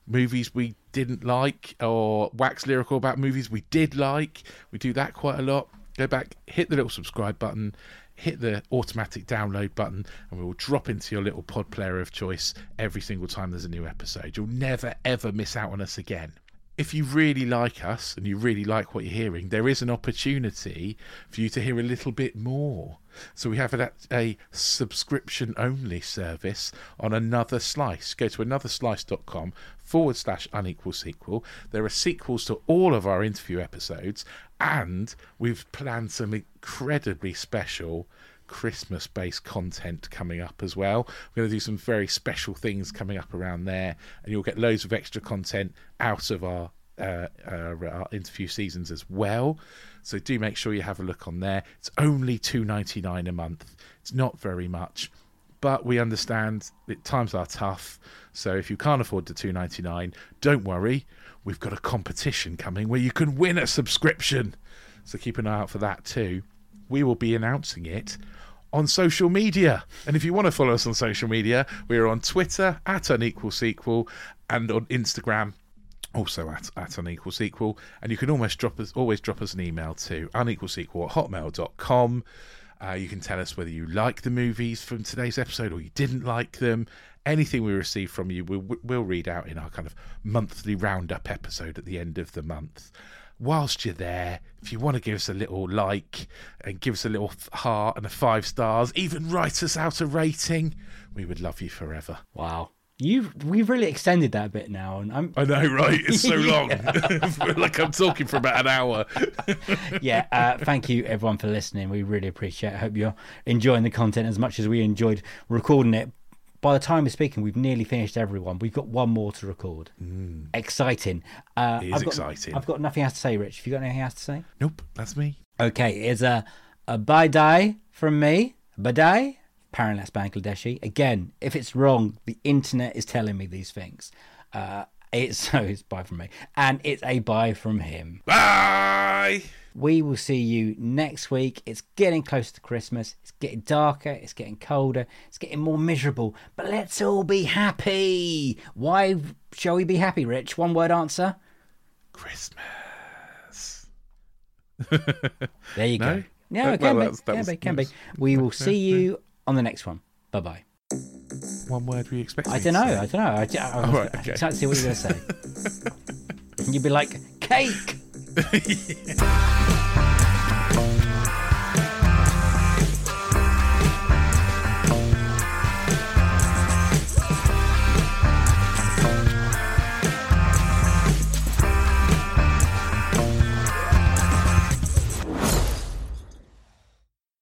movies we didn't like or wax lyrical about movies we did like. We do that quite a lot. Go back, hit the little subscribe button, hit the automatic download button, and we will drop into your little pod player of choice every single time there's a new episode. You'll never ever miss out on us again. If you really like us and you really like what you're hearing, there is an opportunity for you to hear a little bit more. So we have a, a subscription only service on Another Slice. Go to anotherslice.com forward slash unequal sequel. There are sequels to all of our interview episodes, and we've planned some incredibly special Christmas based content coming up as well. We're going to do some very special things coming up around there, and you'll get loads of extra content out of our uh, uh, our interview seasons as well. So do make sure you have a look on there. It's only two ninety nine a month. It's not very much, but we understand that times are tough. So if you can't afford the two ninety nine, don't worry. We've got a competition coming where you can win a subscription. So keep an eye out for that too. We will be announcing it on social media. And if you want to follow us on social media, we're on Twitter at unequal sequel and on Instagram also at, at unequal sequel. And you can almost drop us always drop us an email to unequalsequel at hotmail.com. Uh, you can tell us whether you like the movies from today's episode or you didn't like them. Anything we receive from you, we'll, we'll read out in our kind of monthly roundup episode at the end of the month. Whilst you're there, if you want to give us a little like and give us a little heart and a five stars, even write us out a rating, we would love you forever. Wow. You've we've really extended that a bit now, and I'm I know, right? It's so long. like I'm talking for about an hour. yeah. Uh, thank you everyone for listening. We really appreciate. it. I hope you're enjoying the content as much as we enjoyed recording it. By the time we're speaking, we've nearly finished everyone. We've got one more to record. Exciting. Uh, It is I've got, exciting. I've got nothing else to say, Rich. Have you got anything else to say? Nope, that's me. Okay, it's a a bye die from me. Badai. Apparently that's Bangladeshi. Again, if it's wrong, the internet is telling me these things. Uh, it's so it's bye from me, and it's a bye from him. Bye. We will see you next week. It's getting close to Christmas. It's getting darker. It's getting colder. It's getting more miserable. But let's all be happy. Why shall we be happy, Rich? One word answer. Christmas. There you No? go. Yeah, Uh, it can well, be. Can was- be. Can be. We will see you on the next one. Bye bye. One word we expect. I don't know. I don't know. I, I, I, All right, I okay. can't see what you're going to say. You'd be like, cake!